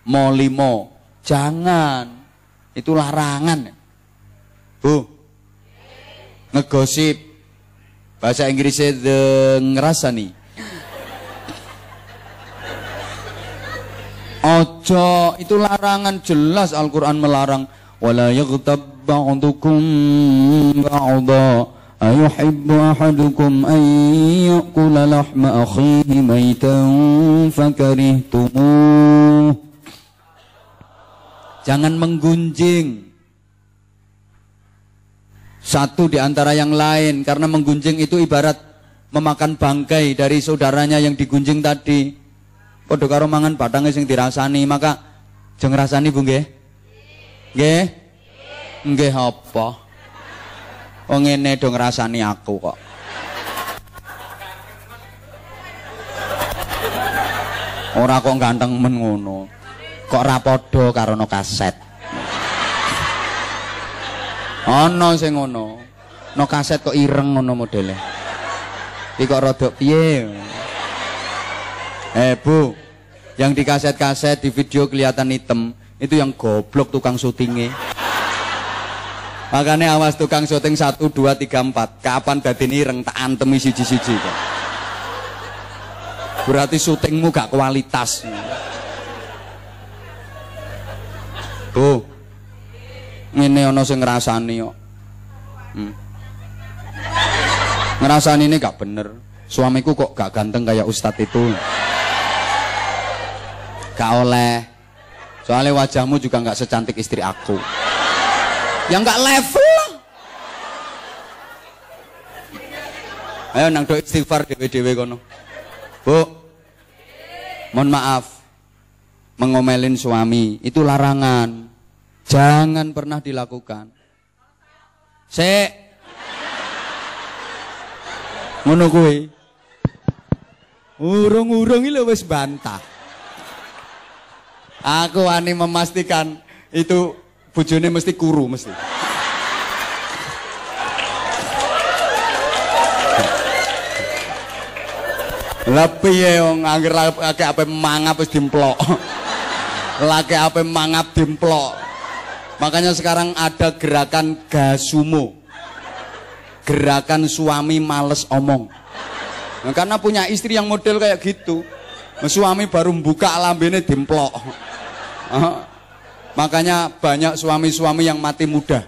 Mau limo, jangan. Itu larangan. Bu. Ngegosip. Bahasa Inggrisnya the ngerasa nih Ojo, itu larangan jelas Al-Quran melarang. ولا يغتب بعضكم بعضا أيحب أحدكم أن يأكل لحم أخيه ميتا فكرهتموه Jangan menggunjing satu di antara yang lain karena menggunjing itu ibarat memakan bangkai dari saudaranya yang digunjing tadi. Padha karo mangan batange sing dirasani, maka jeng rasani Bu nggih. Nggih? Nggih apa? Wong ngene do ngrasani aku kok. Ora kok ganteng men. Kok ra padha karo no kaset. Ana sing ngono. No kaset kok ireng ngono modele. Iki kok rada piye? Eh, Bu. Yang di kaset-kaset di video kelihatan hitam, itu yang goblok tukang syutingnya. Makanya awas tukang syuting 1 2 3 4. Kapan dadi ireng tak antemi siji-siji. Berarti syutingmu gak kualitas. Bu. Ngene ana sing ngrasani kok. Hmm. Ngrasani ini gak bener. Suamiku kok gak ganteng kayak ustadz itu. Gak oleh. Soalnya wajahmu juga gak secantik istri aku. Yang gak level. Ayo nang do istighfar dewe-dewe kono. Bu. Mohon maaf. Mengomelin suami itu larangan. Jangan pernah dilakukan. Sek. Ngono kuwi. Urung-urung iki wis bantah. Aku wani memastikan itu bojone mesti kuru mesti. Lebih ya wong angger laki apa mangap wis dimplok. Laki apa mangap dimplok. Makanya sekarang ada gerakan gasumo. Gerakan suami males omong. Nah, karena punya istri yang model kayak gitu. Suami baru buka lambene dimplok. Makanya banyak suami-suami yang mati muda.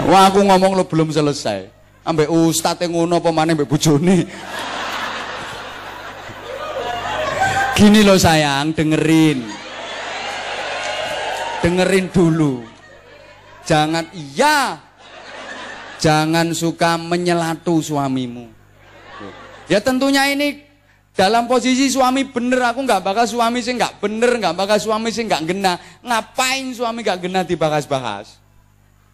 Wah aku ngomong lo belum selesai. Ambek ustadz yang ngono mana ambek bojone. Gini loh sayang, dengerin. Dengerin dulu. Jangan iya. Jangan suka menyelatu suamimu. Ya tentunya ini dalam posisi suami bener aku nggak bakal suami sih nggak bener nggak bakal suami sih nggak gena ngapain suami nggak gena dibahas-bahas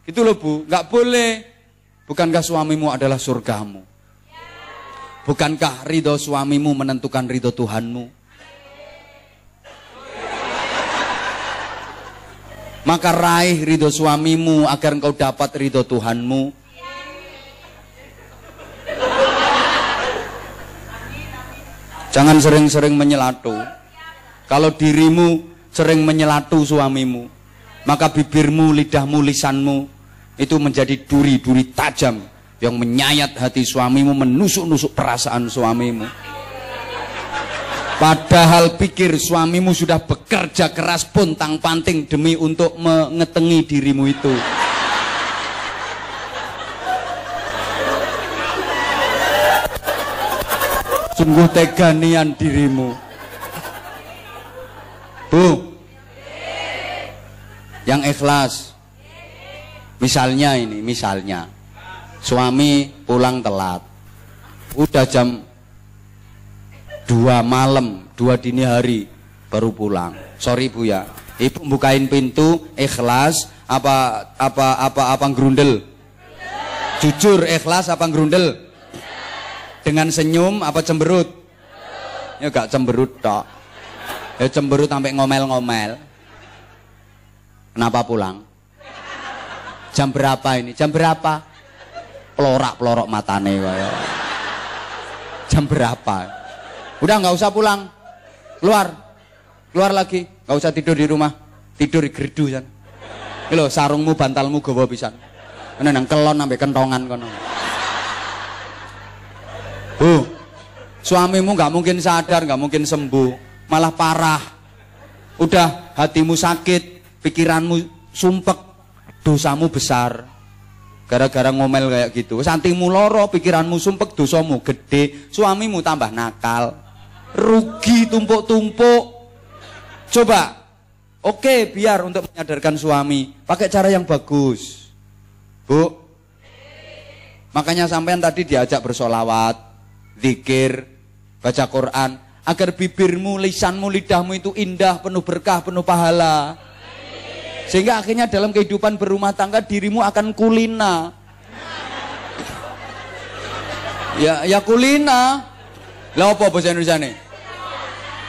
itu loh bu nggak boleh bukankah suamimu adalah surgamu bukankah ridho suamimu menentukan ridho Tuhanmu maka raih ridho suamimu agar engkau dapat ridho Tuhanmu Jangan sering-sering menyelatu. Kalau dirimu sering menyelatu suamimu, maka bibirmu, lidahmu, lisanmu itu menjadi duri-duri tajam yang menyayat hati suamimu, menusuk-nusuk perasaan suamimu. Padahal pikir suamimu sudah bekerja keras pun tang panting demi untuk mengetengi dirimu itu. Sungguh tega nian dirimu. Bu. Yang ikhlas. Misalnya ini, misalnya. Suami pulang telat. Udah jam dua malam, dua dini hari baru pulang. Sorry Bu ya. Ibu bukain pintu ikhlas apa apa apa apa gerundel? Jujur ikhlas apa gerundel? Dengan senyum apa cemberut? Ya gak cemberut tok. Ya cemberut sampai ngomel-ngomel. Kenapa pulang? Jam berapa ini? Jam berapa? Pelorak-pelorok matane kaya. Jam berapa? Udah nggak usah pulang. Keluar. Keluar lagi. Nggak usah tidur di rumah. Tidur di gerdu kan. Lho, sarungmu, bantalmu gawa pisan. Ana nang kelon sampai kentongan kono. Bu, suamimu nggak mungkin sadar, nggak mungkin sembuh. malah parah. Udah hatimu sakit, pikiranmu sumpek, dosamu besar. Gara-gara ngomel kayak gitu. Santimu loro, pikiranmu sumpek, dosamu gede, suamimu tambah nakal. Rugi tumpuk-tumpuk. Coba, oke biar untuk menyadarkan suami, pakai cara yang bagus. Bu, makanya sampean tadi diajak bersolawat, zikir, baca Quran, agar bibirmu, lisanmu, lidahmu itu indah, penuh berkah, penuh pahala. Sehingga akhirnya dalam kehidupan berumah tangga dirimu akan kulina. Ya, ya kulina. Lah apa bahasa Indonesia nih?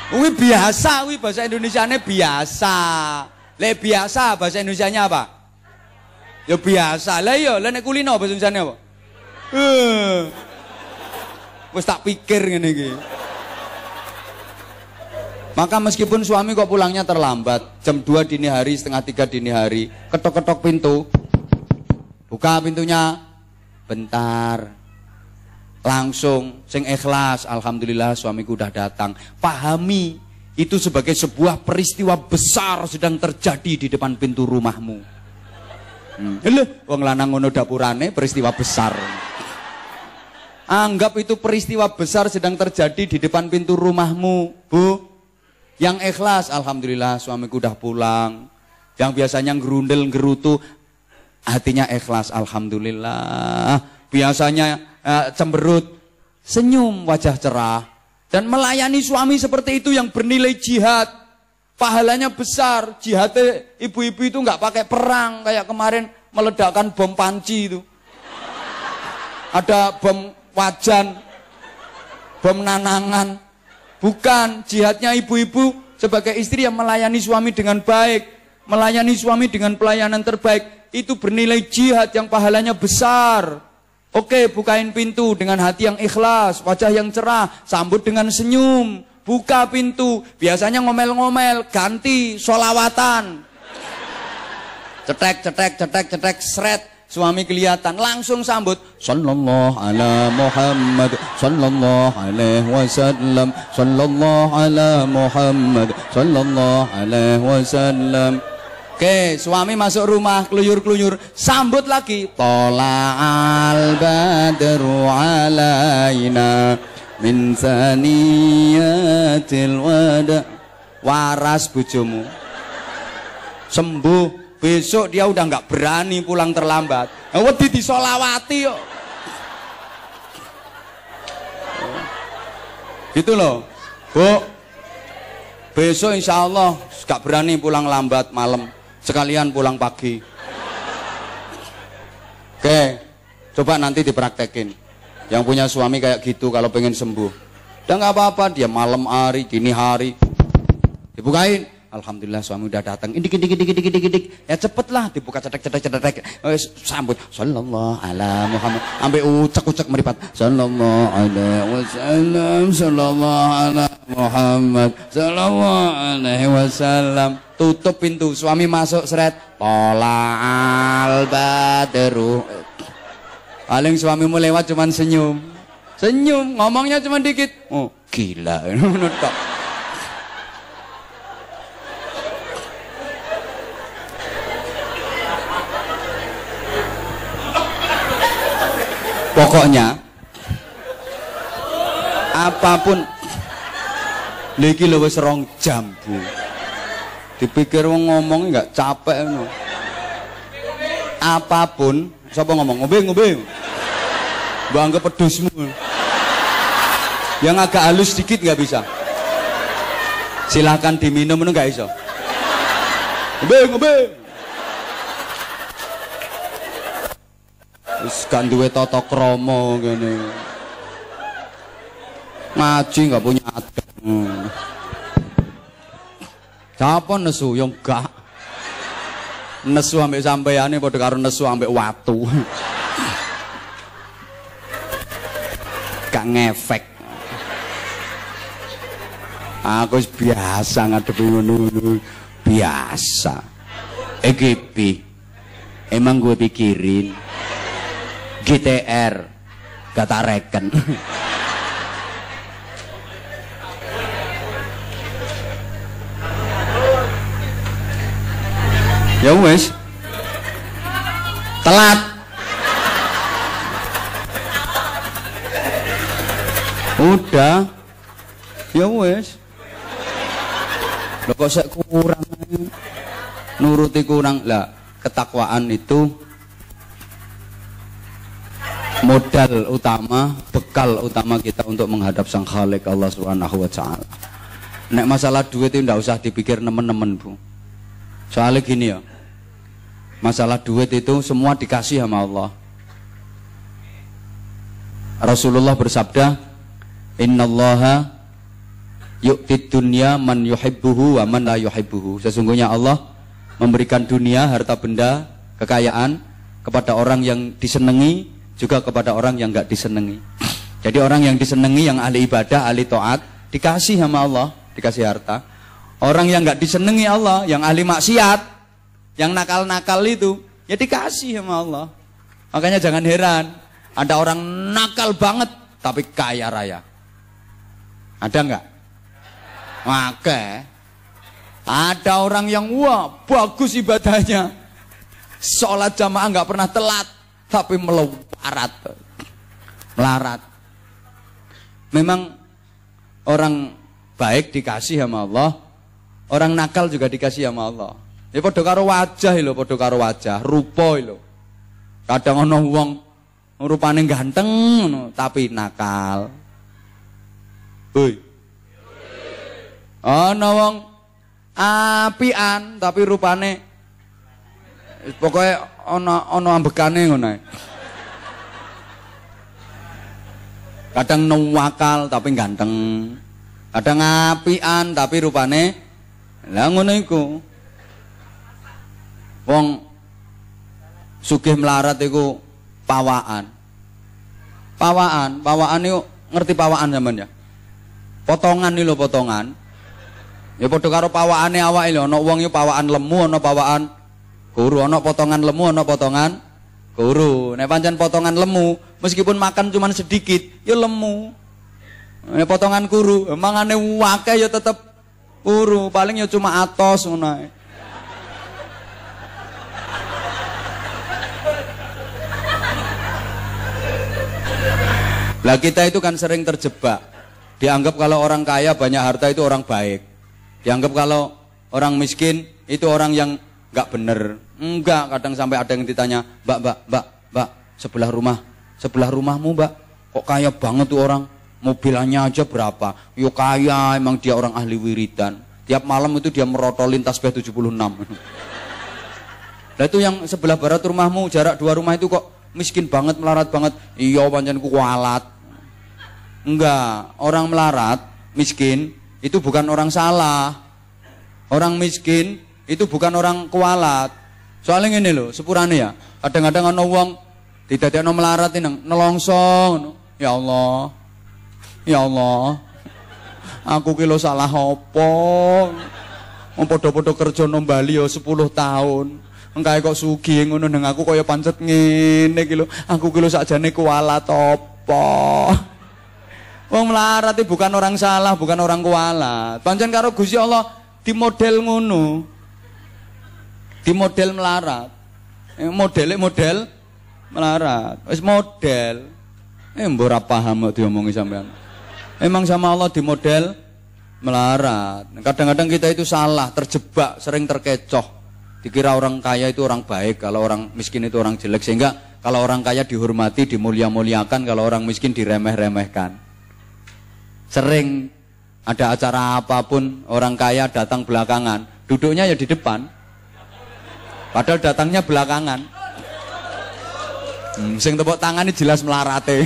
Wih biasa, wih bahasa Indonesia nya biasa. Le biasa bahasa Indonesia nya apa? Ya biasa. Lah iya, lah nek kulino bahasa Indonesia nya apa? Eh. Wis tak pikir ngene iki. Maka meskipun suami kok pulangnya terlambat, jam 2 dini hari, setengah 3 dini hari, ketok-ketok pintu, buka pintunya, bentar, langsung, sing ikhlas, alhamdulillah suamiku udah datang. Pahami, itu sebagai sebuah peristiwa besar sedang terjadi di depan pintu rumahmu. Hmm. wong lanang ngono dapurane peristiwa besar. Anggap itu peristiwa besar sedang terjadi di depan pintu rumahmu, Bu. Yang ikhlas, alhamdulillah suamiku udah pulang. Yang biasanya gerundel gerutu, hatinya ikhlas, alhamdulillah. Biasanya uh, cemberut, senyum, wajah cerah. Dan melayani suami seperti itu yang bernilai jihad. Pahalanya besar. Jihadnya ibu-ibu itu nggak pakai perang kayak kemarin meledakkan bom panci itu. Ada bom wajan, bom nanangan, Bukan jihadnya ibu-ibu sebagai istri yang melayani suami dengan baik, melayani suami dengan pelayanan terbaik, itu bernilai jihad yang pahalanya besar. Oke, bukain pintu dengan hati yang ikhlas, wajah yang cerah, sambut dengan senyum, buka pintu. Biasanya ngomel-ngomel, ganti solawatan. Cetek, cetek, cetek, cetek, seret Suami kelihatan langsung sambut sallallahu ala Muhammad sallallahu alaihi wasallam sallallahu ala Muhammad sallallahu alaihi wasallam Oke, suami masuk rumah keluyur-keluyur, sambut lagi. Tola al badru alaina min saniyatil wada. Waras bojomu. Sembuh Besok dia udah nggak berani pulang terlambat. Wedi disolawati kok. Gitu loh. Bu, besok insya Allah nggak berani pulang lambat malam. Sekalian pulang pagi. Oke, coba nanti dipraktekin. Yang punya suami kayak gitu kalau pengen sembuh. Udah nggak apa-apa, dia malam hari, dini hari. Dibukain, Alhamdulillah suami udah datang. Indik indik indik indik indik indik. Ya cepetlah dibuka cetek cetek cetek. Oh, sambut. Sallallahu ala Muhammad. Ambil ucek ucek meripat. Sallallahu alaihi wasallam. Sallallahu ala Muhammad. Sallallahu alaihi wasallam. Tutup pintu. Suami masuk seret. Tola al badru. Paling suamimu lewat cuman senyum. Senyum, ngomongnya cuma dikit. Oh, gila. Pokoknya apa pun lagi lo wis rong jam. Dipikir wong ngomong nggak capek no. Apa pun, siapa ngomong? Ngombe, ngombe. Mbak anggap pedusmu. Yang agak halus sedikit nggak bisa. Silahkan diminum itu nggak bisa. Ngombe, ngombe. Wis gak duwe tata krama ngene. Ngaji gak punya adab. Hmm. Nesu yang gak nesu ambek sampeane padha karo nesu ambek watu. gak ngefek. Aku biasa ngadepi ngono biasa. Iki Emang gue pikirin GTR kata reken. Ya wes telat. Udah. Ya wes lo kok kurang nuruti kurang? Lah ketakwaan itu modal utama, bekal utama kita untuk menghadap Sang Khalik Allah Subhanahu wa taala. Nek masalah duit itu ndak usah dipikir nemen-nemen, Bu. Soalnya gini ya. Masalah duit itu semua dikasih sama Allah. Rasulullah bersabda, "Innallaha yu'tid dunya man yuhibbuhu wa man la yuhibbuhu." Sesungguhnya Allah memberikan dunia, harta benda, kekayaan kepada orang yang disenangi juga kepada orang yang nggak disenangi. Jadi orang yang disenangi yang ahli ibadah, ahli taat dikasih sama Allah, dikasih harta. Orang yang nggak disenangi Allah, yang ahli maksiat, yang nakal-nakal itu, ya dikasih sama Allah. Makanya jangan heran, ada orang nakal banget tapi kaya raya. Ada nggak? Maka ada orang yang wah bagus ibadahnya, sholat jamaah nggak pernah telat, tapi melarat. Melarat. Memang orang baik dikasih sama Allah orang nakal juga dikasih sama Allah. Ya podo karo wajah lho podo karo wajah rupa kadang ana wong rupane ganteng tapi nakal. Hoi ana wong apian tapi rupane pokoknya ana ana ambekane ngono Kadang nuwakal tapi ganteng. Kadang apian tapi rupane lah ngono iku. Wong sugih melarat iku pawaan. Pawaan, pawaan itu ngerti pawaan zaman ya? Potongan nih lo potongan. Ya padha karo pawakane awake lho, ana wong yo pawaan lemu, ana pawaan Guru ana potongan lemu ana potongan guru. Nek pancen potongan lemu, meskipun makan cuma sedikit, ya lemu. Nek potongan guru, mangane wake ya tetep guru, paling ya cuma atos ngono Lah kita itu kan sering terjebak. Dianggap kalau orang kaya banyak harta itu orang baik. Dianggap kalau orang miskin itu orang yang nggak bener. Enggak, kadang sampai ada yang ditanya, "Mbak, Mbak, Mbak, Mbak, sebelah rumah, sebelah rumahmu, Mbak, kok kaya banget tuh orang? Mobilannya aja berapa? Yo kaya, emang dia orang ahli wiridan. Tiap malam itu dia merotolin tasbih 76. Nah itu yang sebelah barat rumahmu, jarak dua rumah itu kok miskin banget, melarat banget. Iya, pancen kualat. Enggak, orang melarat, miskin, itu bukan orang salah. Orang miskin itu bukan orang kualat. Soalnya ini loh, sepurane ya. Kadang-kadang ana wong didadekno melarat ini nelongso Ya Allah. Ya Allah. Aku kilo salah apa? Wong padha-padha kerja nang Bali ya 10 tahun. Engkae kok sugih ngono nang aku kaya pancet ngene iki lho. Aku kilo sakjane kualat apa? Wong melarat bukan orang salah, bukan orang kualat. Pancen karo Gusti Allah di model ngono di model melarat. Eh, modelnya model melarat. Wis model. Eh ora paham kok diomongi sampean. Emang sama Allah di model melarat. Kadang-kadang kita itu salah, terjebak, sering terkecoh. Dikira orang kaya itu orang baik, kalau orang miskin itu orang jelek. Sehingga kalau orang kaya dihormati, dimulia-muliakan, kalau orang miskin diremeh-remehkan. Sering ada acara apa pun, orang kaya datang belakangan, duduknya ya di depan. Padahal datangnya belakangan. Hmm, sing tepuk tangan ini jelas melarate.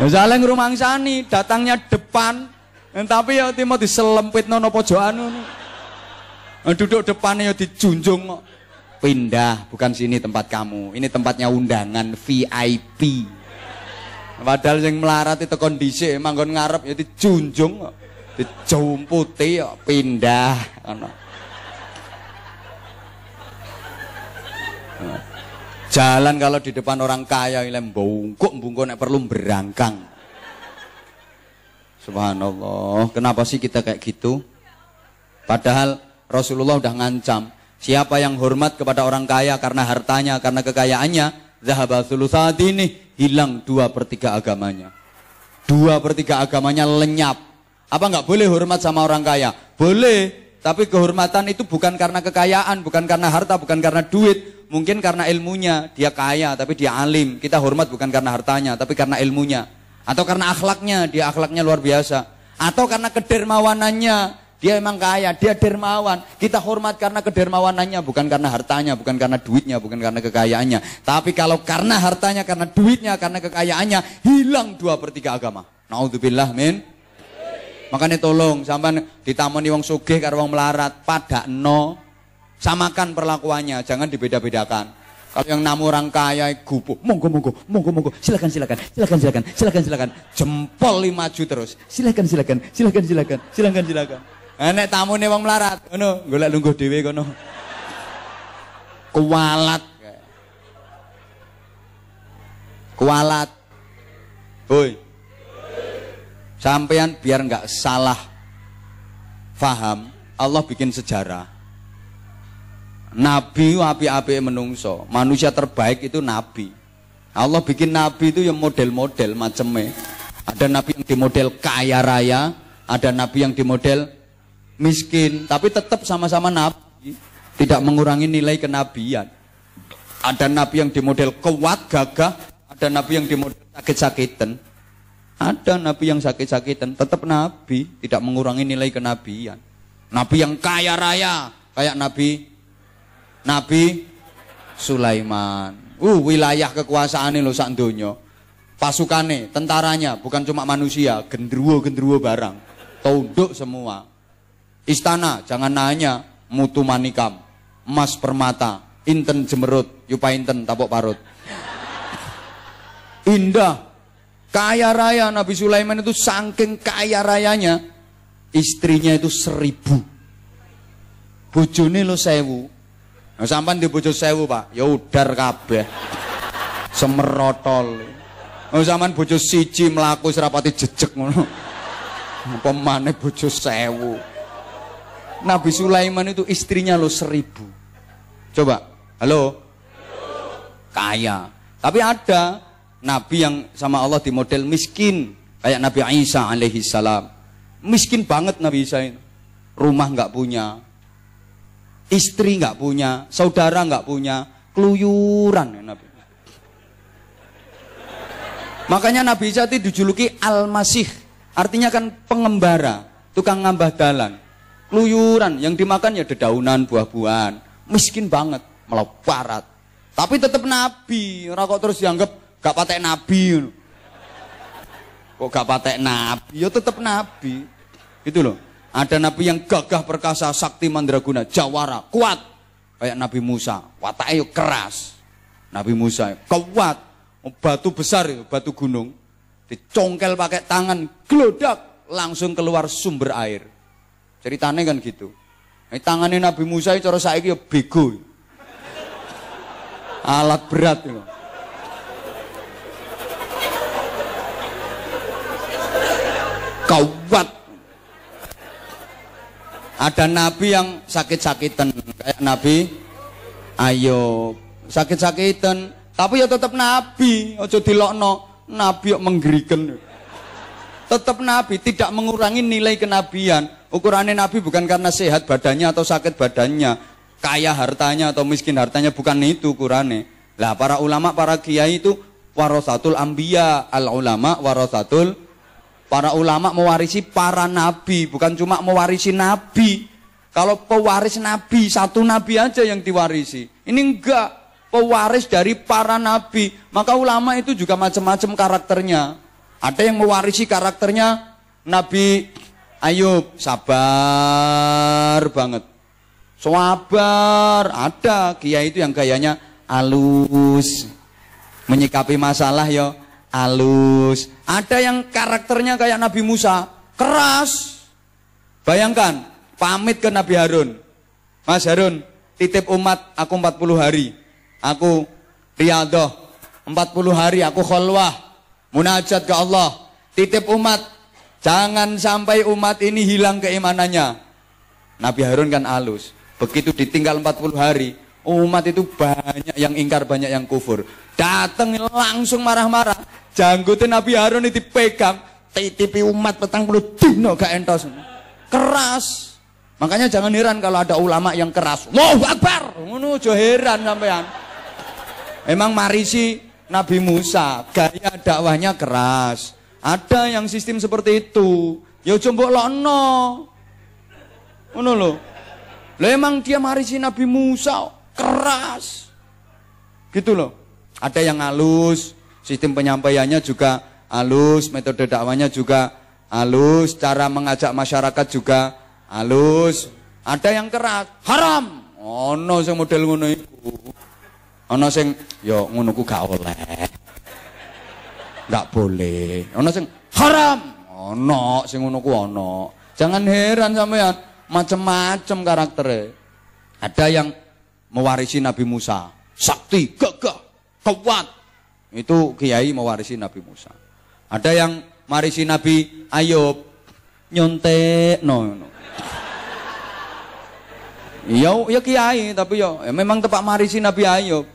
Misalnya ngrumangsani, datangnya depan, tapi ya timo diselempit nono pojokan ngono. Duduk depannya ya dijunjung kok. Pindah, bukan sini tempat kamu. Ini tempatnya undangan VIP. Padahal yang melarat itu kondisi emang ngarep ya dijunjung kok. Dijumputi ya pindah. Jalan kalau di depan orang kaya ini bungkuk bungkuk nek perlu berangkang. Subhanallah. Kenapa sih kita kayak gitu? Padahal Rasulullah udah ngancam. Siapa yang hormat kepada orang kaya karena hartanya, karena kekayaannya, zahaba ini hilang dua per tiga agamanya. Dua per tiga agamanya lenyap. Apa nggak boleh hormat sama orang kaya? Boleh, tapi kehormatan itu bukan karena kekayaan, bukan karena harta, bukan karena duit. Mungkin karena ilmunya, dia kaya tapi dia alim. Kita hormat bukan karena hartanya, tapi karena ilmunya. Atau karena akhlaknya, dia akhlaknya luar biasa. Atau karena kedermawanannya, dia emang kaya, dia dermawan. Kita hormat karena kedermawanannya, bukan karena hartanya, bukan karena duitnya, bukan karena kekayaannya. Tapi kalau karena hartanya, karena duitnya, karena kekayaannya, hilang dua per tiga agama. Naudzubillah min. Makanya tolong sampai ditamoni wong sugih karo wong melarat, pada no. Samakan perlakuannya, jangan dibeda-bedakan. Kalau yang namu orang kaya gupuh, monggo monggo, monggo monggo, silakan silakan, silakan silakan, silakan silakan, jempol lima maju terus, silakan silakan, silakan silakan, silakan silakan. Nek tamune wong melarat, ngono, golek lungguh dhewe kono. Kualat. Kualat. Hoi. Sampean biar nggak salah faham, Allah bikin sejarah. Nabi api-api menungso, manusia terbaik itu nabi. Allah bikin nabi itu yang model-model macamnya. Ada nabi yang di model kaya raya, ada nabi yang di model miskin, tapi tetap sama-sama nabi, tidak mengurangi nilai kenabian. Ada nabi yang di model kuat, gagah, ada nabi yang di model sakit-sakitan. Ada nabi yang sakit-sakitan, tetap nabi, tidak mengurangi nilai kenabian. Nabi yang kaya raya, kayak nabi Nabi Sulaiman. Uh, wilayah kekuasaan ini loh sak donya. Pasukane, tentaranya bukan cuma manusia, gendruwo-gendruwo barang. Tunduk semua. Istana, jangan nanya, mutu manikam, emas permata, inten jemerut, yupa inten tapok parut. Indah, kaya raya Nabi Sulaiman itu saking kaya rayanya, istrinya itu seribu. Bojone lo sewu. Nah, sampan di bojo sewu pak, ya udar kabeh. Semerotol. Oh, zaman bojo siji melaku serapati jejek ngono. Apa maneh bojo sewu. Nabi Sulaiman itu istrinya lo seribu. Coba, halo? Kaya. Tapi ada Nabi yang sama Allah di model miskin. Kayak Nabi Isa alaihi salam. Miskin banget Nabi Isa itu. Rumah nggak punya. Istri nggak punya. Saudara nggak punya. Keluyuran ya Nabi. Makanya Nabi Isa itu dijuluki Al-Masih. Artinya kan pengembara. Tukang ngambah dalan keluyuran yang dimakan ya dedaunan buah-buahan miskin banget meleparat tapi tetap nabi orang terus dianggap gak patek nabi kok gak patek nabi ya tetap nabi gitu loh ada nabi yang gagah perkasa sakti mandraguna jawara kuat kayak nabi Musa wataknya keras nabi Musa kuat batu besar batu gunung dicongkel pakai tangan gelodak langsung keluar sumber air Ceritanya kan gitu. Ini tangannya Nabi Musa itu cara saiki ya bego. Alat berat itu. Kawat. Ada nabi yang sakit-sakitan kayak Nabi Ayo sakit-sakitan tapi ya tetap nabi. Ojo dilokno nabi yang menggerikan tetap nabi tidak mengurangi nilai kenabian. Ukurannya Nabi bukan karena sehat badannya atau sakit badannya, kaya hartanya atau miskin hartanya, bukan itu ukurannya. Lah para ulama, para kiai itu warasatul ambia, al ulama warasatul para ulama mewarisi para nabi, bukan cuma mewarisi nabi. Kalau pewaris nabi, satu nabi aja yang diwarisi. Ini enggak, pewaris dari para nabi. Maka ulama itu juga macam-macam karakternya. Ada yang mewarisi karakternya Nabi Ayub sabar banget. Sabar, ada kiai itu yang gayanya alus. Menyikapi masalah ya alus. Ada yang karakternya kayak Nabi Musa, keras. Bayangkan, pamit ke Nabi Harun. Mas Harun, titip umat aku 40 hari. Aku riadoh 40 hari aku kholwah munajat ke Allah titip umat Jangan sampai umat ini hilang keimanannya. Nabi Harun kan alus. Begitu ditinggal 40 hari, umat itu banyak yang ingkar, banyak yang kufur. Datang langsung marah-marah. Janggutin Nabi Harun itu dipegang, titipi umat petang puluh dino gak entos. Keras. Makanya jangan heran kalau ada ulama yang keras. Allahu Akbar. Ngono aja heran sampean. Emang marisi Nabi Musa, gaya dakwahnya keras. Ada yang sistem seperti itu. Ya coba lokno. Ngono lho. Lah emang dia marisi Nabi Musa keras. Gitu loh. Ada yang halus, sistem penyampaiannya juga halus, metode dakwanya juga halus, cara mengajak masyarakat juga halus. Ada yang keras, haram. Ono sing model ngono iku. Ono sing ya ngono ku gak oleh. Gak boleh. Ono sing haram. Ono sing ngono ku ono. Jangan heran sampean, macam-macam karakternya. Ada yang mewarisi Nabi Musa, sakti, gagah, kuat. Itu kiai mewarisi Nabi Musa. Ada yang marisi Nabi Ayub, nyontek no. no. Ya, ya kiai, tapi ya, ya memang tepak marisi Nabi Ayub.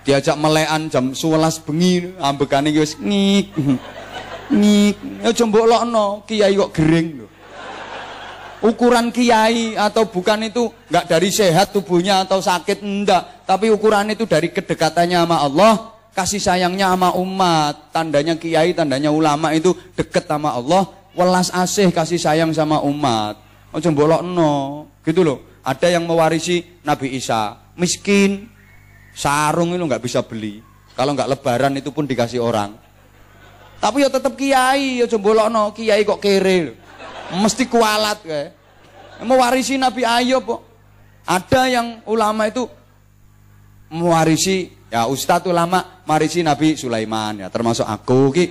Diajak melekan jam 11 bengi, ambekane wis ngik. Ngik. Ya jombok lokno, kiai kok gering lho. Ukuran kiai atau bukan itu nggak dari sehat tubuhnya atau sakit enggak, tapi ukuran itu dari kedekatannya sama Allah, kasih sayangnya sama umat. Tandanya kiai, tandanya ulama itu deket sama Allah, welas asih kasih sayang sama umat. Oh jombolok no, gitu loh. Ada yang mewarisi Nabi Isa, miskin, sarung itu nggak bisa beli. Kalau nggak lebaran itu pun dikasih orang. Tapi ya tetap kiai, ya no, kiai kok kere mesti kualat kayak. Mewarisi Nabi Ayub. Ada yang ulama itu mewarisi ya ustadz ulama marisi Nabi Sulaiman ya termasuk aku ki.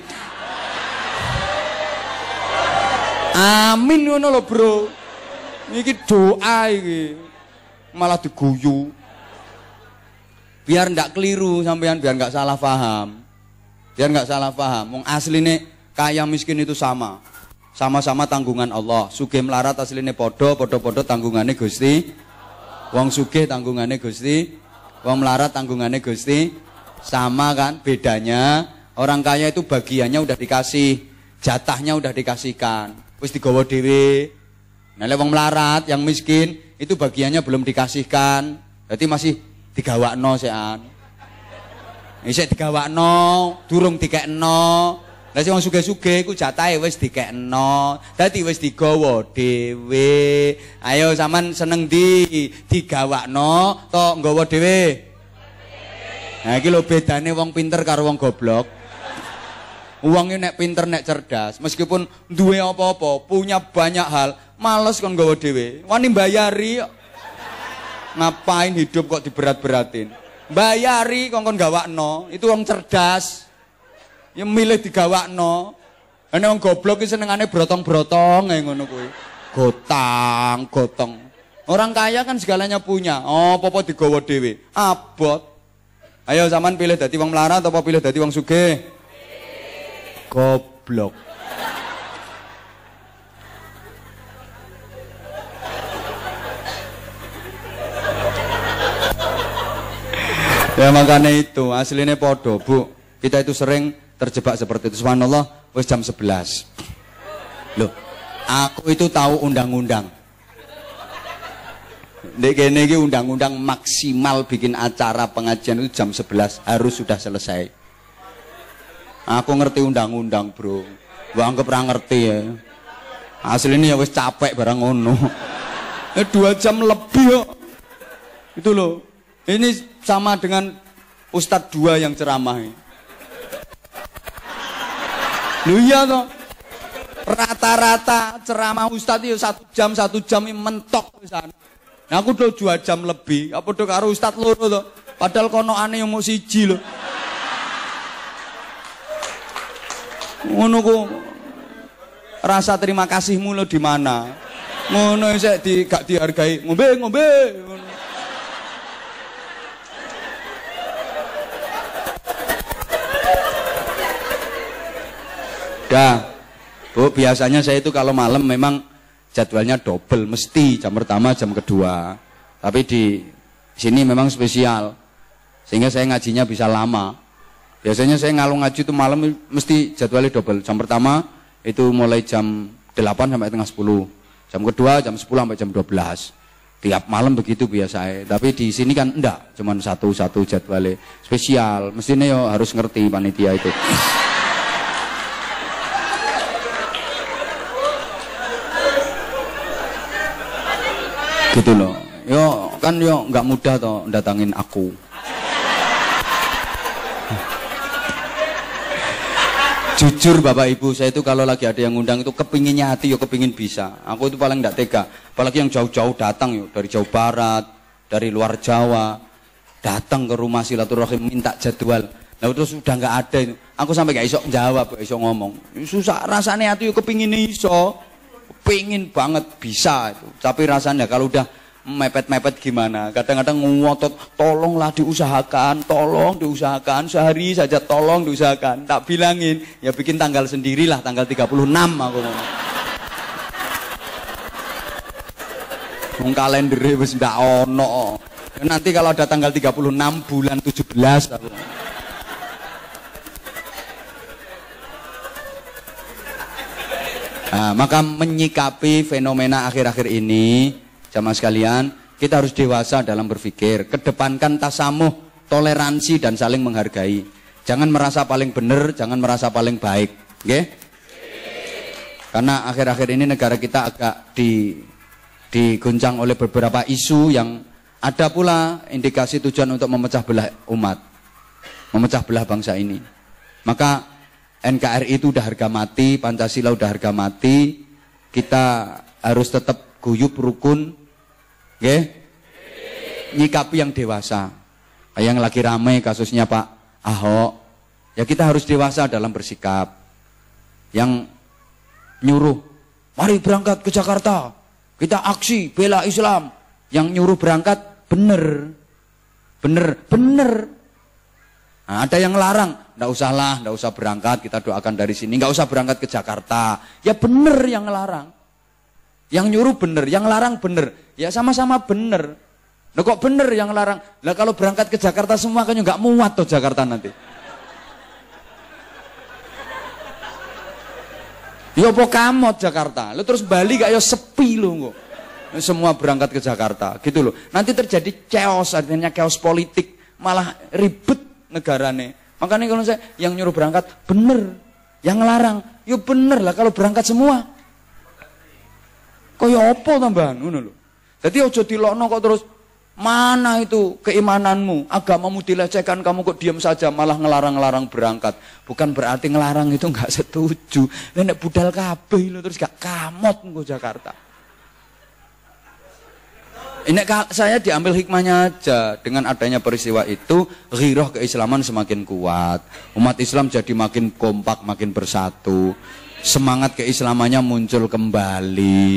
Amin ngono lho, Bro. Iki doa iki. Malah diguyu. Biar ndak keliru sampean, biar nggak salah paham. Biar nggak salah paham. Wong asline kaya miskin itu sama sama-sama tanggungan Allah. Sugih melarat asline podo, podo-podo tanggungane Gusti. Wong sugih tanggungane Gusti, wong melarat tanggungane Gusti. Sama kan bedanya orang kaya itu bagiannya udah dikasih, jatahnya udah dikasihkan. Wis digawa dhewe. Nah, wong melarat yang miskin itu bagiannya belum dikasihkan. Berarti masih digawakno sean. Isik digawakno, durung dikekno. Lah sing sugih-sugih iku jatahe wis dikekno. Dadi wis digawa dhewe. Ayo sampean seneng di digawakno to nggawa dhewe. Nah iki lho bedane wong pinter karo wong goblok. Wong nek pinter nek cerdas, meskipun duwe apa-apa, punya banyak hal, males kon nggawa dhewe. Wani bayari Ngapain hidup kok diberat-beratin? Bayari kongkon gawakno, itu wong cerdas. Ya milih digawakno. Ane wong goblok iki senengane brotong-brotong kayak ngono kuwi. Gotang, gotong. Orang kaya kan segalanya punya. Oh, popo digawa dhewe. Abot. Ayo zaman pilih dadi wong melarat apa pilih dadi wong sugih? Goblok. ya makanya itu aslinya podo bu kita itu sering terjebak seperti itu. Subhanallah, wis jam 11. Loh, aku itu tahu undang-undang. Dek iki undang-undang maksimal bikin acara pengajian itu jam 11 harus sudah selesai. Aku ngerti undang-undang, Bro. Gua anggap ora ngerti ya. Aslinya ya wis capek barang ngono. Eh, dua jam lebih yo. Itu loh. Ini sama dengan Ustadz dua yang ceramah. Lu iya toh. Rata-rata ceramah ustadz itu satu jam satu jam ini mentok pisan. Nah aku udah dua jam lebih. Apa udah karo ustadz loro toh. Padahal kono aneh yang mau siji loh. Ngono ku rasa terima kasihmu lo di mana? Ngono sik di gak dihargai. Ngombe ngombe. Ngono. Dah. Bu, biasanya saya itu kalau malam memang jadwalnya double mesti jam pertama jam kedua. Tapi di sini memang spesial sehingga saya ngajinya bisa lama. Biasanya saya ngalung ngaji itu malam mesti jadwalnya double. Jam pertama itu mulai jam 8 sampai tengah 10 jam kedua jam 10 sampai jam 12 tiap malam begitu biasa. Tapi di sini kan enggak cuman satu-satu jadwalnya. Spesial mestinya yo harus ngerti panitia itu gitu loh. Yo kan yo nggak mudah toh datangin aku. Jujur bapak ibu saya itu kalau lagi ada yang ngundang itu kepinginnya hati yo kepingin bisa. Aku itu paling nggak tega. Apalagi yang jauh-jauh datang yo. Dari jauh barat dari luar Jawa. Datang ke rumah silaturahim minta jadwal. Nah terus sudah nggak ada itu aku sampai gak iso jawab gak iso ngomong. Susah rasanya hati yo kepingin iso pengen banget bisa. Tapi rasanya kalau udah mepet-mepet gimana? Kadang-kadang ngotot, tolonglah diusahakan, tolong diusahakan, sehari saja tolong diusahakan. Tak bilangin, ya bikin tanggal sendirilah, tanggal 36 aku ngomong. Wong kalender wis ndak ono. Nanti kalau ada tanggal 36 bulan 17 aku. Nah, maka menyikapi fenomena akhir-akhir ini, jamaah sekalian, kita harus dewasa dalam berpikir. Kedepankan tasamuh, toleransi dan saling menghargai. Jangan merasa paling benar, jangan merasa paling baik. Okay? Karena akhir-akhir ini negara kita agak di diguncang oleh beberapa isu yang ada pula indikasi tujuan untuk memecah belah umat. Memecah belah bangsa ini. Maka NKRI itu udah harga mati, Pancasila udah harga mati, kita harus tetap guyup rukun, okay? nyikapi yang dewasa. Yang lagi ramai kasusnya Pak Ahok, ya kita harus dewasa dalam bersikap. Yang nyuruh, mari berangkat ke Jakarta, kita aksi bela Islam. Yang nyuruh berangkat bener, bener, bener. Nah, ada yang larang, Nggak usahlah, nggak usah berangkat, kita doakan dari sini. Nggak usah berangkat ke Jakarta. Ya bener yang ngelarang. Yang nyuruh bener, yang larang bener. Ya sama-sama bener. Nah kok bener yang larang? Lah kalau berangkat ke Jakarta semua kan nggak muat tuh Jakarta nanti. Ya apa kamot Jakarta. Lu terus Bali gak ya sepi lu kok. Semua berangkat ke Jakarta gitu loh. Nanti terjadi chaos artinya chaos politik, malah ribet negarane. Makanya kalau saya yang nyuruh berangkat bener, yang ngelarang, yo ya bener lah kalau berangkat semua. Kaya apa tambahan ngono lho. Dadi aja dilokno kok terus mana itu keimananmu, agamamu dilecehkan, kamu kok diam saja malah ngelarang-ngelarang berangkat. Bukan berarti ngelarang itu enggak setuju. Nek budal kabeh terus gak kamot nggo Jakarta. Ini saya diambil hikmahnya aja dengan adanya peristiwa itu ghiroh keislaman semakin kuat. Umat Islam jadi makin kompak, makin bersatu. Semangat keislamannya muncul kembali.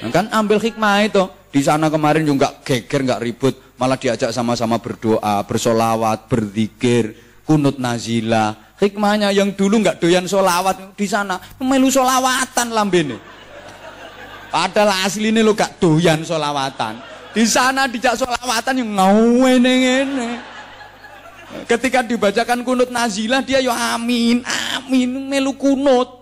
Nah, kan ambil hikmah itu. Di sana kemarin juga geger nggak ribut, malah diajak sama-sama berdoa, bersolawat, berzikir, kunut nazila. Hikmahnya yang dulu nggak doyan solawat di sana, melu solawatan lambene. Padahal asli ini lo gak doyan solawatan. Di sana dijak solawatan yang ngawene ngene. Ketika dibacakan kunut nazilah dia yo amin, amin melu kunut.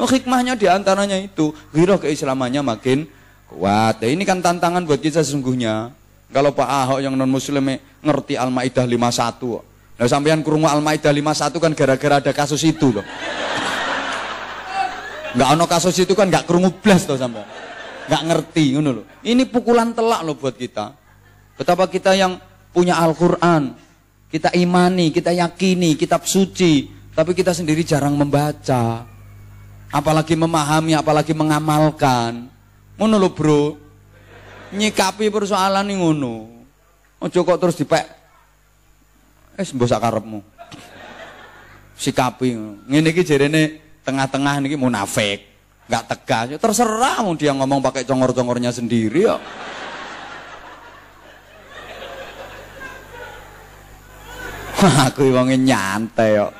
Oh, hikmahnya di antaranya itu, giroh keislamannya makin kuat. Ya, ini kan tantangan buat kita sesungguhnya. Kalau Pak Ahok yang non muslim ngerti Al-Maidah 51. Nah sampean kurungu Al-Maidah 51 kan gara-gara ada kasus itu loh. Enggak ono kasus itu kan enggak kerungu blas tuh sampai. Enggak ngerti ngono loh. Ini pukulan telak loh buat kita. Betapa kita yang punya Al-Qur'an, kita imani, kita yakini kitab suci, tapi kita sendiri jarang membaca. Apalagi memahami, apalagi mengamalkan. Ngono loh, Bro. Nyikapi persoalan ini ngono. Ojo kok terus dipek. Eh, mbok karepmu. Sikapi. Ngene iki jarene tengah-tengah niki munafik, nggak tegas. Ya terserah mau dia ngomong pakai congor-congornya sendiri ya. Aku wonge nyantai yo.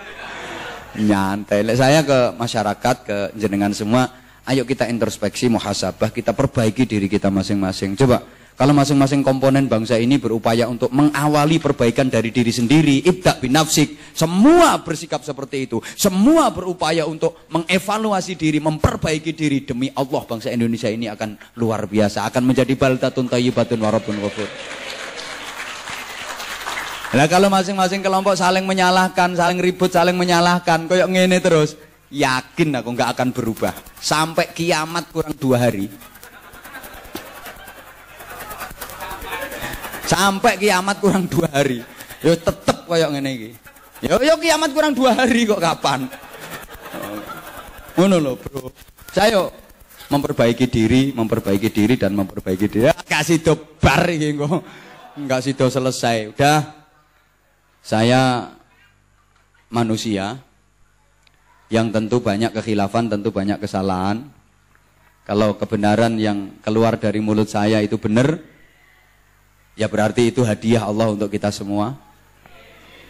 Nyantai. Lek saya ke masyarakat, ke jenengan semua, Ayo kita introspeksi, muhasabah, kita perbaiki diri kita masing-masing. Coba, kalau masing-masing komponen bangsa ini berupaya untuk mengawali perbaikan dari diri sendiri, ibdak bin nafsik, semua bersikap seperti itu. Semua berupaya untuk mengevaluasi diri, memperbaiki diri demi Allah bangsa Indonesia ini akan luar biasa, akan menjadi baldatun tayyibatun warabun ghafur. Nah kalau masing-masing kelompok saling menyalahkan, saling ribut, saling menyalahkan, koyok ngene terus, yakin aku nggak akan berubah sampai kiamat kurang dua hari. Sampai kiamat kurang dua hari, yo tetep koyok ngene iki. Yo yo kiamat kurang dua hari kok kapan? Ngono loh bro. Saya memperbaiki diri, memperbaiki diri dan memperbaiki diri. Kasih dobar iki kok. Enggak sido selesai. Udah saya manusia yang tentu banyak kekhilafan, tentu banyak kesalahan. Kalau kebenaran yang keluar dari mulut saya itu benar, ya berarti itu hadiah Allah untuk kita semua.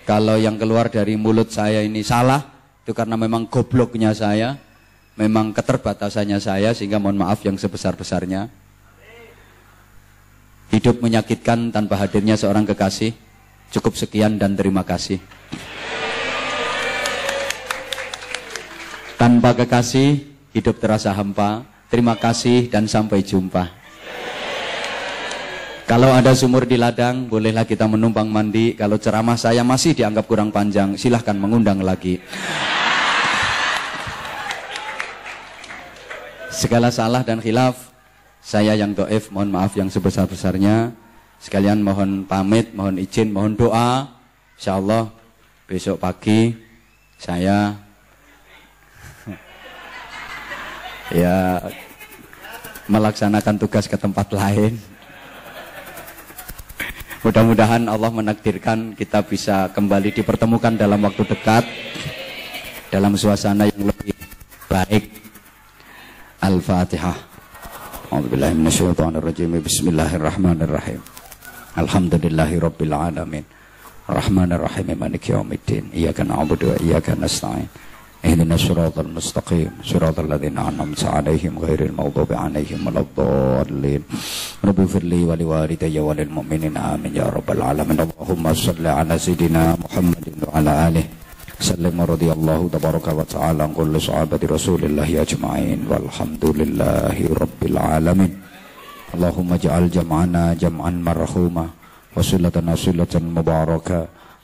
Kalau yang keluar dari mulut saya ini salah, itu karena memang gobloknya saya, memang keterbatasannya saya, sehingga mohon maaf yang sebesar-besarnya. Hidup menyakitkan tanpa hadirnya seorang kekasih. Cukup sekian dan terima kasih. Tanpa kekasih, hidup terasa hampa. Terima kasih dan sampai jumpa. Kalau ada sumur di ladang, bolehlah kita menumpang mandi. Kalau ceramah saya masih dianggap kurang panjang, silahkan mengundang lagi. Segala salah dan khilaf, saya yang do'if, mohon maaf yang sebesar-besarnya. Sekalian mohon pamit, mohon izin, mohon doa. Insya Allah besok pagi saya ya melaksanakan tugas ke tempat lain. Mudah-mudahan Allah menakdirkan kita bisa kembali dipertemukan dalam waktu dekat dalam suasana yang lebih baik. Al-Fatihah. Bismillahirrahmanirrahim. Alhamdulillahi Rabbil Alamin Rahman Rahim Malik Yawmiddin Iyaka na'budu wa iyaka nasta'in اهدنا الصراط المستقيم. صراط الذين أنعمت عليهم غير المغضوب عليهم ولا الضالين. رب اغفر لي ولوالدي وللمؤمنين. آمين يا رب العالمين. اللهم صل على سيدنا محمد وعلى آله. سلم رضي الله تبارك وتعالى عن كل صحابة رسول الله أجمعين. والحمد لله رب العالمين. اللهم اجعل جمعنا جمعا مرحوما وصلتنا صلة مباركة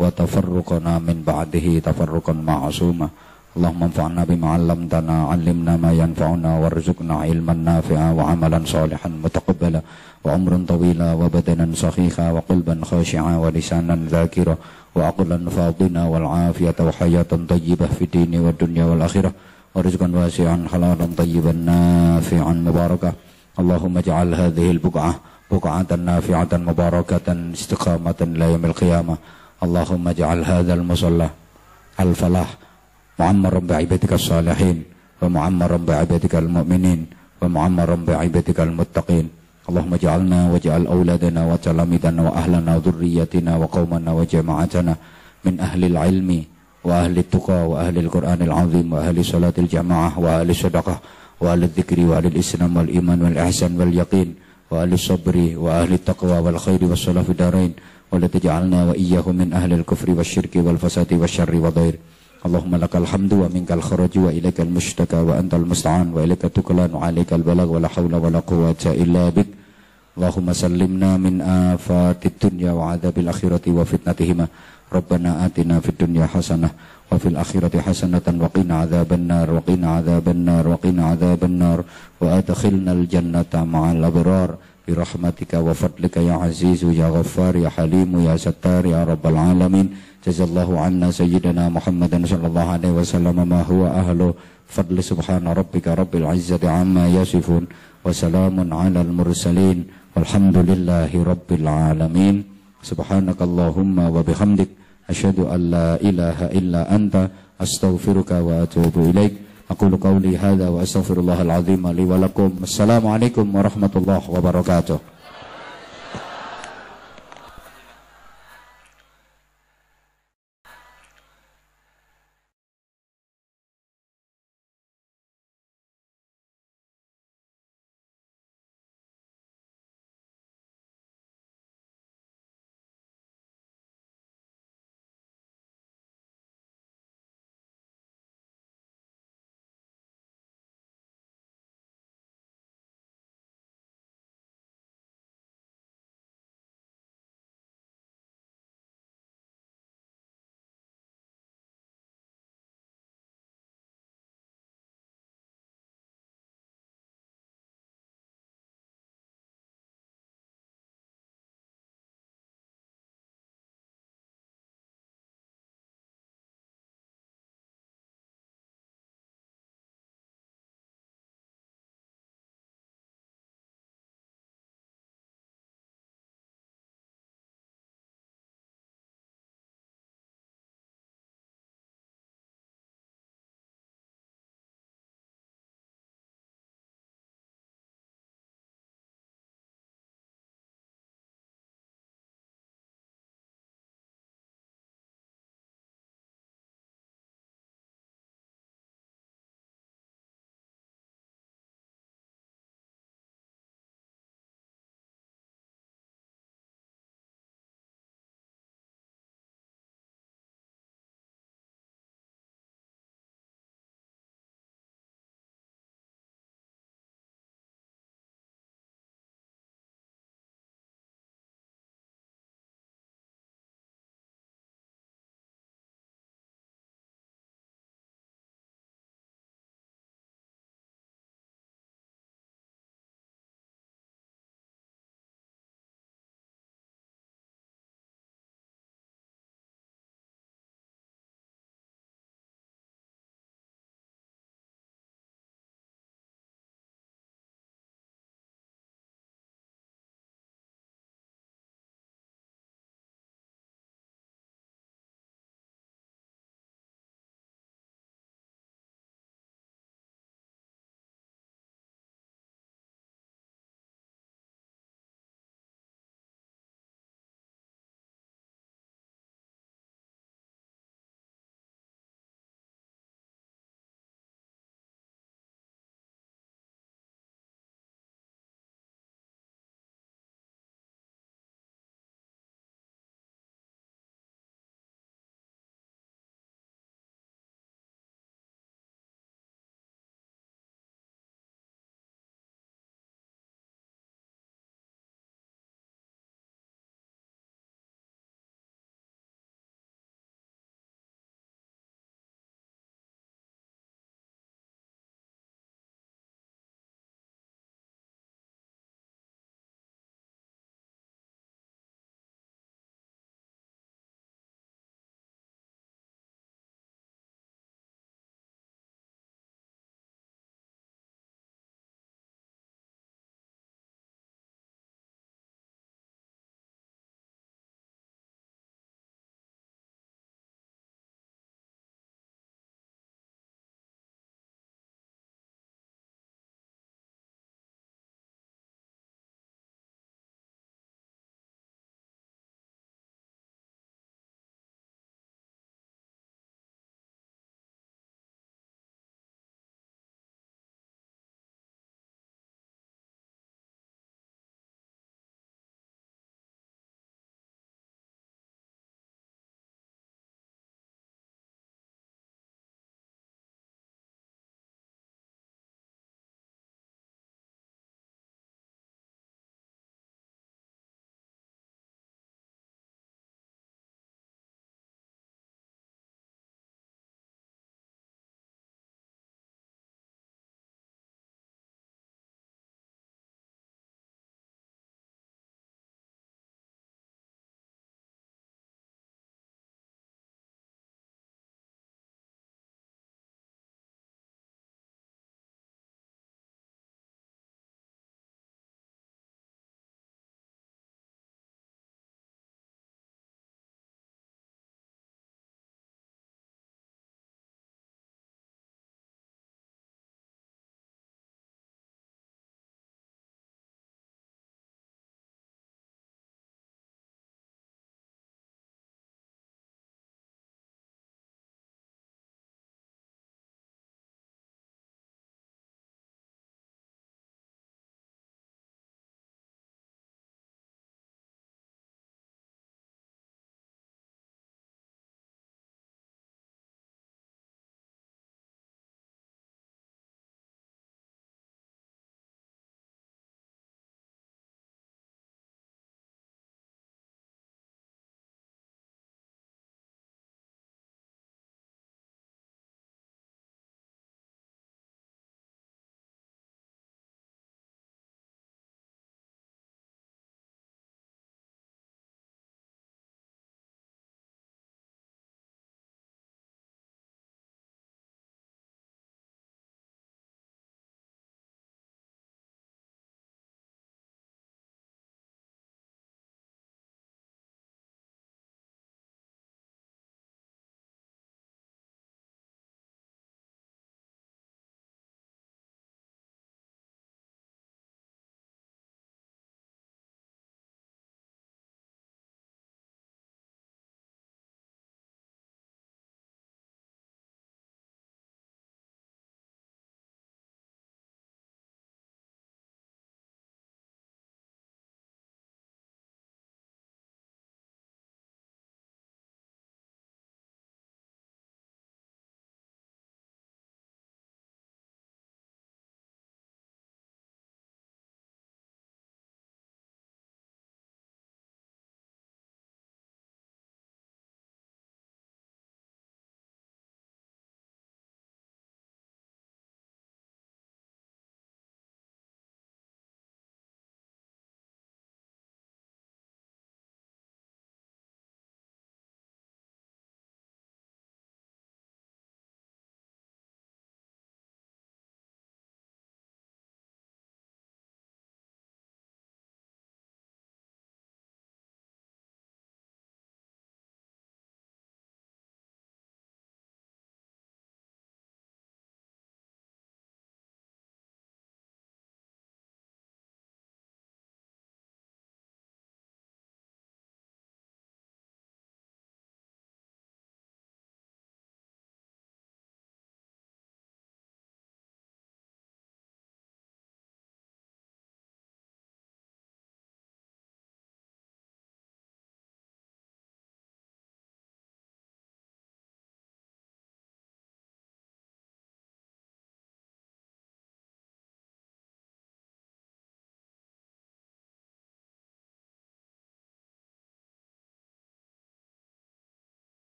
وتفرقنا من بعده تفرقا معصوما اللهم انفعنا بما علمتنا علمنا ما ينفعنا وارزقنا علما نافعا وعملا صالحا متقبلا وعمرا طويلا وبدنا صحيحا وقلبا خاشعا ولسانا ذاكرا وعقلا فاضنا والعافية وحياة طيبة في الدين والدنيا والآخرة ورزقا واسعا حلالا طيبا نافعا مباركا. اللهم اجعل هذه البقعة بقعة نافعة مباركة استقامة إلى يوم القيامة. اللهم اجعل هذا المصلى الفلاح معمرا بعبادك الصالحين ومعمرا بعبادك المؤمنين ومعمرا بعبادك المتقين. اللهم اجعلنا واجعل أولادنا وتلامذنا وأهلنا وذريتنا وقومنا وجماعتنا من أهل العلم وأهل التقى وأهل القرآن العظيم وأهل صلاة الجماعة وأهل الصدقة وأهل الذكر وأهل الإسلام والإيمان والإحسان واليقين وأهل الصبر وأهل التقوى والخير والصلاة في الدارين. ولا تجعلنا وإياهم من أهل الكفر والشرك والفساد والشر والضير. اللهم لك الحمد ومنك الخرج وإليك المشتكى وأنت المستعان وإليك التكلان وعليك البلاغ ولا حول ولا قوة إلا بك. اللهم سلمنا من آفات الدنيا وعذاب الآخرة وفتنتهما. ربنا آتنا في الدنيا حسنة وفي الآخرة حسنة وقنا عذاب النار وقنا عذاب النار وقنا عذاب النار. وأدخلنا الجنة مع الأبرار. برحمتك وفضلك يا عزيز يا غفار يا حليم يا ستار يا رب العالمين. jazallahu anna sayyidina Muhammadan sallallahu alaihi wasallam ma huwa ahlu fadli subhana rabbika rabbil izzati amma yasifun wa salamun alal mursalin walhamdulillahi rabbil alamin. Subhanakallahumma wa bihamdik Ashhadu an la ilaha illa anta astaghfiruka wa atubu ilaik. Aqulu qawli hadza wa astaghfirullahal azim li wa lakum. Assalamu alaikum warahmatullahi wabarakatuh.